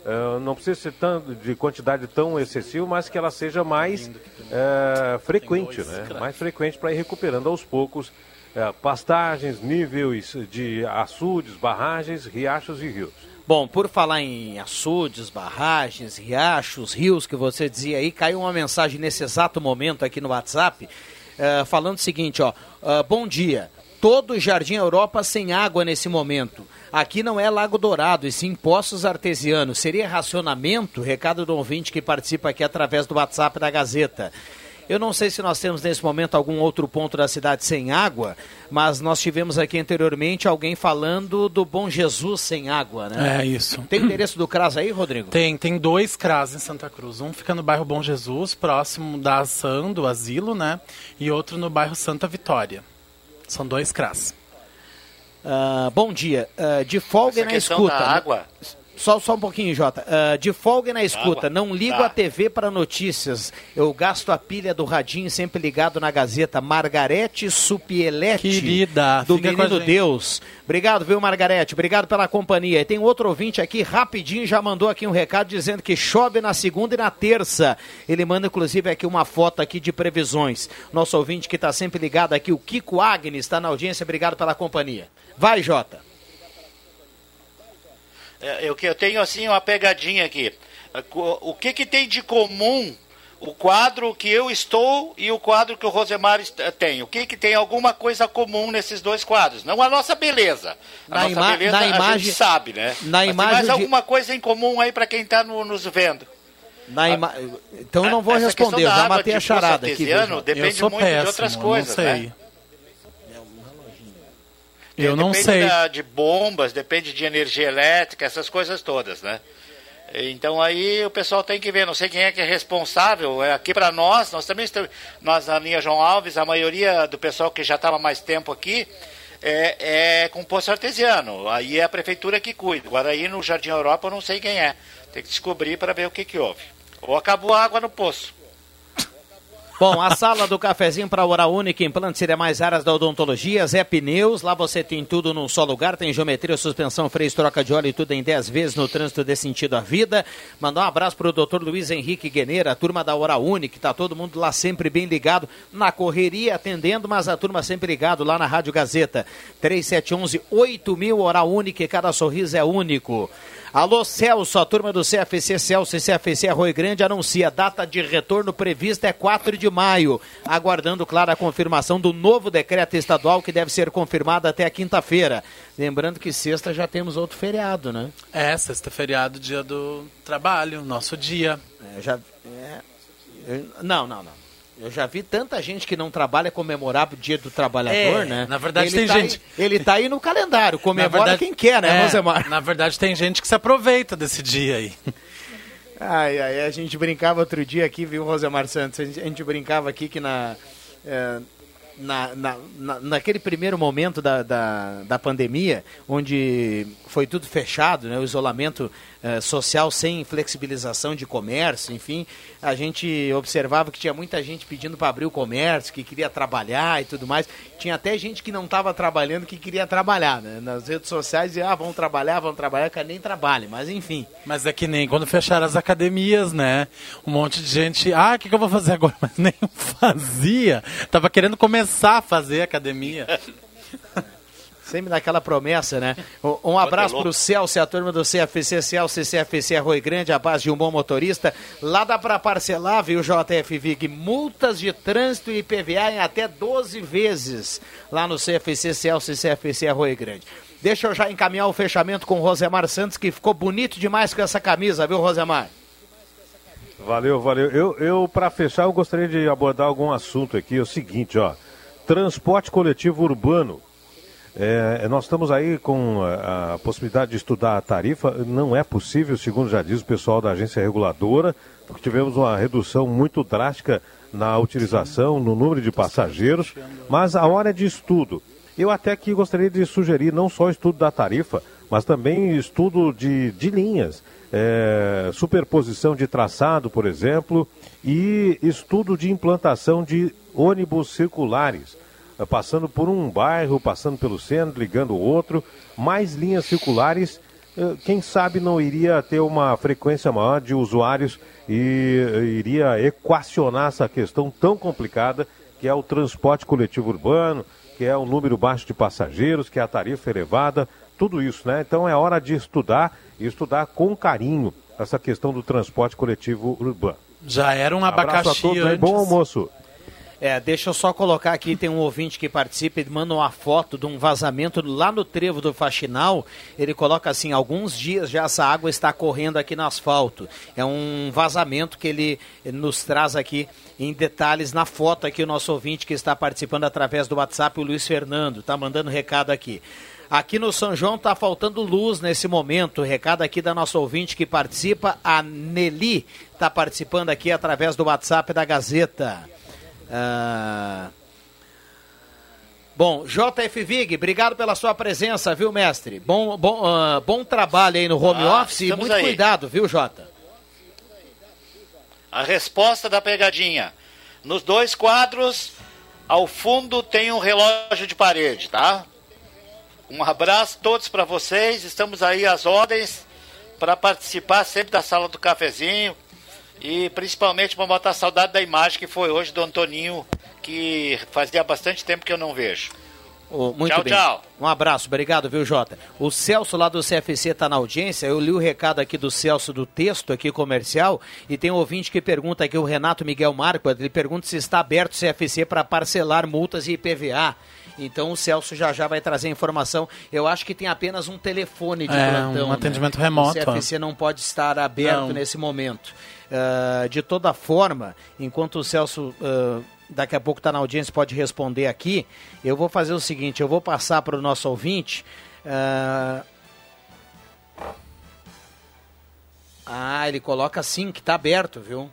S7: eh, não precisa ser tão, de quantidade tão excessiva, mas que ela seja mais eh, frequente, né? Mais frequente para ir recuperando aos poucos eh, pastagens, níveis de açudes, barragens, riachos e rios.
S3: Bom, por falar em açudes, barragens, riachos, rios, que você dizia aí, caiu uma mensagem nesse exato momento aqui no WhatsApp, falando o seguinte, ó, ah, bom dia, todo o Jardim Europa sem água nesse momento. Aqui não é Lago Dourado, e sim Poços Artesianos. Seria racionamento? Recado do ouvinte que participa aqui através do WhatsApp da Gazeta. Eu não sei se nós temos nesse momento algum outro ponto da cidade sem água, mas nós tivemos aqui anteriormente alguém falando do Bom Jesus sem água, né?
S5: É isso.
S3: Tem endereço do CRAS aí, Rodrigo?
S5: Tem, tem dois CRAS em Santa Cruz. Um fica no bairro Bom Jesus, próximo da ação do asilo, né? E outro no bairro Santa Vitória. São dois CRAS.
S3: Ah, bom dia. Ah, de folga
S6: Essa
S3: na escuta.
S6: da água-
S3: Só, só um pouquinho, Jota. Ah, de folga na escuta.
S6: Água.
S3: Não ligo
S6: Tá.
S3: a TV para notícias. Eu gasto a pilha do radinho sempre ligado na Gazeta. Margarete Supielete.
S5: Querida,
S3: Do Menino. Deus. Obrigado, viu, Margarete? Obrigado pela companhia. E tem outro ouvinte aqui, rapidinho, já mandou aqui um recado dizendo que chove na segunda e na terça. Ele manda, inclusive, aqui uma foto aqui de previsões. Nosso ouvinte que está sempre ligado aqui, o Kiko Agnes, está na audiência. Obrigado pela companhia. Vai, Jota.
S6: É, Eu, que- eu tenho assim uma pegadinha aqui. O que, que tem de comum o quadro que eu estou e o quadro que o Rosemar est- tem? O que, que tem alguma coisa comum nesses dois quadros? Não a nossa beleza. A
S3: Na
S6: nossa beleza
S3: na
S6: a
S3: imagem-
S6: gente sabe, né?
S3: na
S6: Mas
S3: imagem
S6: tem mais
S3: de-
S6: alguma coisa em comum aí para quem está nos vendo?
S3: Na ima- Então eu não vou responder, eu já matei
S6: de
S3: a charada aqui.
S6: depende
S5: eu sou
S6: muito
S5: péssimo,
S6: de outras coisas,
S5: não sei.
S6: né?
S5: Eu não
S6: depende
S5: sei.
S6: da- de bombas, depende de energia elétrica, essas coisas todas, né? Então aí o pessoal tem que ver, não sei quem é que é responsável. É aqui para nós, nós também estamos, nós na linha João Alves, a maioria do pessoal que já estava mais tempo aqui é, é com poço artesiano. Aí é a prefeitura que cuida. Agora aí no Jardim Europa eu não sei quem é. Tem que descobrir para ver o que que houve. Ou acabou a água no poço.
S3: Bom, a sala do cafezinho para Oral Única, implantes e demais áreas da odontologia, Zé Pneus, lá você tem tudo num só lugar, tem geometria, suspensão, freio, troca de óleo e tudo em 10 vezes no trânsito desse sentido à vida. Mandar um abraço pro doutor Luiz Henrique Gueneira, a turma da Oral Única, tá todo mundo lá sempre bem ligado, na correria atendendo, mas a turma sempre ligado lá na Rádio Gazeta. 3711 8000 Oral Única, cada sorriso é único. Alô Celso, a turma do CFC Celso e CFC Arroio Grande anuncia data de retorno prevista é 4 de maio, aguardando, claro, a confirmação do novo decreto estadual que deve ser confirmado até a quinta-feira. Lembrando que sexta já temos outro feriado, né?
S5: É, sexta feriado, dia do trabalho, nosso dia.
S3: É, já, é, não, não, não. Eu já vi tanta gente que não trabalha comemorar o dia do trabalhador,
S5: É,
S3: né?
S5: na verdade
S3: ele
S5: tem
S3: tá
S5: gente-
S3: Aí, ele tá aí no calendário, comemora quem quer, né,
S5: é,
S3: Rosemar?
S5: Na verdade, tem gente que se aproveita desse dia aí.
S3: Ai, ai, a gente brincava outro dia aqui, viu, Rosemar Santos? A gente, a gente brincava aqui que na, eh, na, na, na- naquele primeiro momento da, da, da pandemia, onde foi tudo fechado, né, o isolamento eh, social sem flexibilização de comércio, enfim, a gente observava que tinha muita gente pedindo para abrir o comércio, que queria trabalhar e tudo mais. Tinha até gente que não estava trabalhando que queria trabalhar, né? Nas redes sociais dizia, ah, vão trabalhar, vão trabalhar, que nem trabalhe, mas enfim.
S5: Mas é que nem quando fecharam as academias, né? Um monte de gente, ah, o que, que eu vou fazer agora? Mas nem fazia. Tava querendo começar a fazer academia.
S3: Sempre daquela promessa, né? Um abraço
S5: louco.
S3: pro Celso e a turma do CFC Celso e CFC Arroio Grande, a base de um bom motorista. Lá dá para parcelar, viu, JF Vig? Multas de trânsito e IPVA em até 12 vezes lá no CFC Celso e CFC Arroio Grande. Deixa eu já encaminhar o fechamento com o Rosemar Santos, que ficou bonito demais com essa camisa, viu, Rosemar?
S7: Valeu, valeu. Eu, eu para fechar, eu gostaria de abordar algum assunto aqui. É o seguinte, ó. Transporte coletivo urbano. É, nós estamos aí com a, a possibilidade de estudar a tarifa. Não é possível, segundo já diz o pessoal da agência reguladora, porque tivemos uma redução muito drástica na utilização, no número de passageiros. Mas a hora é de estudo. Eu até aqui gostaria de sugerir não só estudo da tarifa, mas também estudo de, de linhas, é, superposição de traçado, por exemplo, e estudo de implantação de ônibus circulares, passando por um bairro, passando pelo centro, ligando o outro, mais linhas circulares, eh, quem sabe não iria ter uma frequência maior de usuários e eh, iria equacionar essa questão tão complicada que é o transporte coletivo urbano, que é o número baixo de passageiros, que é a tarifa elevada, tudo isso, né? Então é hora de estudar e estudar com carinho essa questão do transporte coletivo urbano.
S5: Já era um
S7: Abraço
S5: abacaxi
S7: a todos, aí,
S5: antes.
S7: bom almoço.
S3: É, deixa eu só colocar aqui, tem um ouvinte que participa, ele manda uma foto de um vazamento lá no trevo do Faxinal. Ele coloca assim, alguns dias já essa água está correndo aqui no asfalto. É um vazamento que ele nos traz aqui em detalhes na foto aqui o nosso ouvinte que está participando através do WhatsApp, o Luiz Fernando, tá mandando recado aqui. Aqui no São João tá faltando luz nesse momento. Recado aqui da nossa ouvinte que participa, a Nelly, tá participando aqui através do WhatsApp da Gazeta. Ah, Bom, JF Vig, obrigado pela sua presença, viu, mestre? Bom, bom, ah, bom trabalho aí no home
S6: Ah,
S3: office e muito
S6: aí.
S3: cuidado, viu, Jota?
S6: A resposta da pegadinha. Nos dois quadros, ao fundo tem um relógio de parede, tá? Um abraço a todos para vocês. Estamos aí às ordens para participar sempre da sala do cafezinho e principalmente para botar saudade da imagem que foi hoje do Antoninho, que fazia bastante tempo que eu não vejo.
S3: Ô, muito
S6: Tchau,
S3: bem.
S6: tchau.
S3: Um abraço, obrigado, viu, Jota? O Celso lá do CFC está na audiência. Eu li o recado aqui do Celso do texto aqui comercial e tem um ouvinte que pergunta aqui, o Renato Miguel Marco, ele pergunta se está aberto o CFC para parcelar multas e IPVA. Então o Celso já já vai trazer informação. Eu acho que tem apenas um telefone de
S5: É,
S3: plantão.
S5: um
S3: né?
S5: atendimento remoto,
S3: O CFC não pode estar aberto
S5: Não.
S3: nesse momento. Ah, de toda forma, enquanto o Celso ah, daqui a pouco está na audiência pode responder aqui, eu vou fazer o seguinte, eu vou passar para o nosso ouvinte. ah, Ah, ele coloca assim, que está aberto, viu?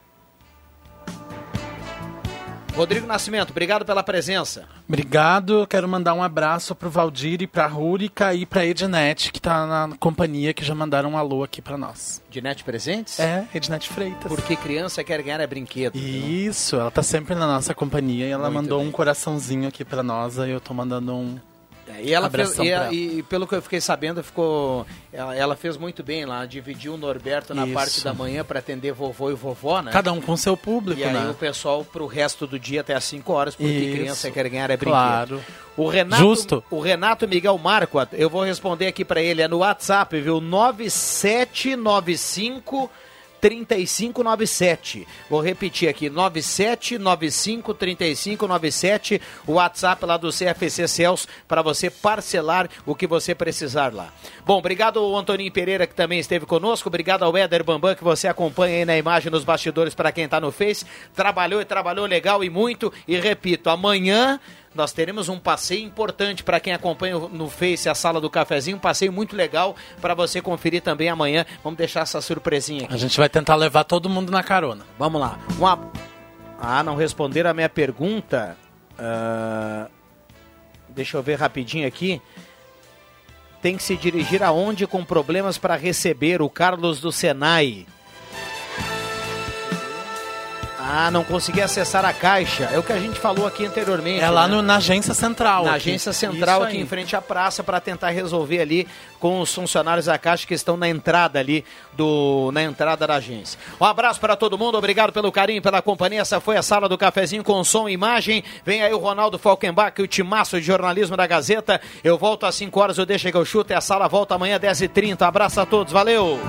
S3: Rodrigo Nascimento, obrigado pela presença.
S5: Obrigado, quero mandar um abraço pro Valdir e pra Rúrica e pra Ednet, que tá na companhia, que já mandaram um alô aqui pra nós.
S3: Ednet Presentes?
S5: É, Ednet Freitas.
S3: Porque criança quer ganhar é brinquedo.
S5: Isso, ela tá sempre na nossa companhia e ela
S3: Muito
S5: mandou
S3: bem.
S5: um coraçãozinho aqui pra nós, aí eu tô mandando um
S3: E ela fez, e,
S5: ela-
S3: e pelo que eu fiquei sabendo, ficou. Ela, ela fez muito bem lá, dividiu o Norberto na
S5: Isso.
S3: parte da manhã para atender vovô e vovó, né?
S5: Cada um com seu público,
S3: E aí
S5: né?
S3: o pessoal pro resto do dia até às 5 horas, porque
S5: Isso.
S3: criança quer ganhar é brinquedo.
S5: Claro.
S3: O Renato,
S5: Justo.
S3: O Renato Miguel Marco, eu vou responder aqui para ele, é no WhatsApp, viu? 9795 3597. Vou repetir aqui, 9795 3597, o WhatsApp lá do CFC Celso para você parcelar o que você precisar lá. Bom, obrigado ao Antoninho Pereira que também esteve conosco, obrigado ao Éder Bambam que você acompanha aí na imagem nos bastidores para quem está no Face. Trabalhou e trabalhou legal e muito e repito, amanhã nós teremos um passeio importante para quem acompanha no Face a sala do cafezinho, um passeio muito legal para você conferir também amanhã. Vamos deixar essa surpresinha aqui.
S5: A gente vai tentar levar todo mundo na carona.
S3: Vamos lá. Uma... Ah, não responderam a minha pergunta. Ah, Deixa eu ver rapidinho aqui. Tem que se dirigir aonde com problemas para receber o Carlos do Senai? Ah, não consegui acessar a caixa. É o que a gente falou aqui anteriormente.
S5: É lá
S3: né?
S5: no- na agência central.
S3: Na
S5: aqui.
S3: agência central,
S5: Isso
S3: aqui
S5: aí.
S3: em frente à praça, para tentar resolver ali com os funcionários da Caixa que estão na entrada ali do na entrada da agência. Um abraço para todo mundo, obrigado pelo carinho, pela companhia. Essa foi a sala do cafezinho com som e imagem. Vem aí o Ronaldo Falkenbach, o timaço de jornalismo da Gazeta. Eu volto às 5 horas, eu deixo que eu chuto e a sala volta amanhã às 10h30. Abraço a todos, valeu!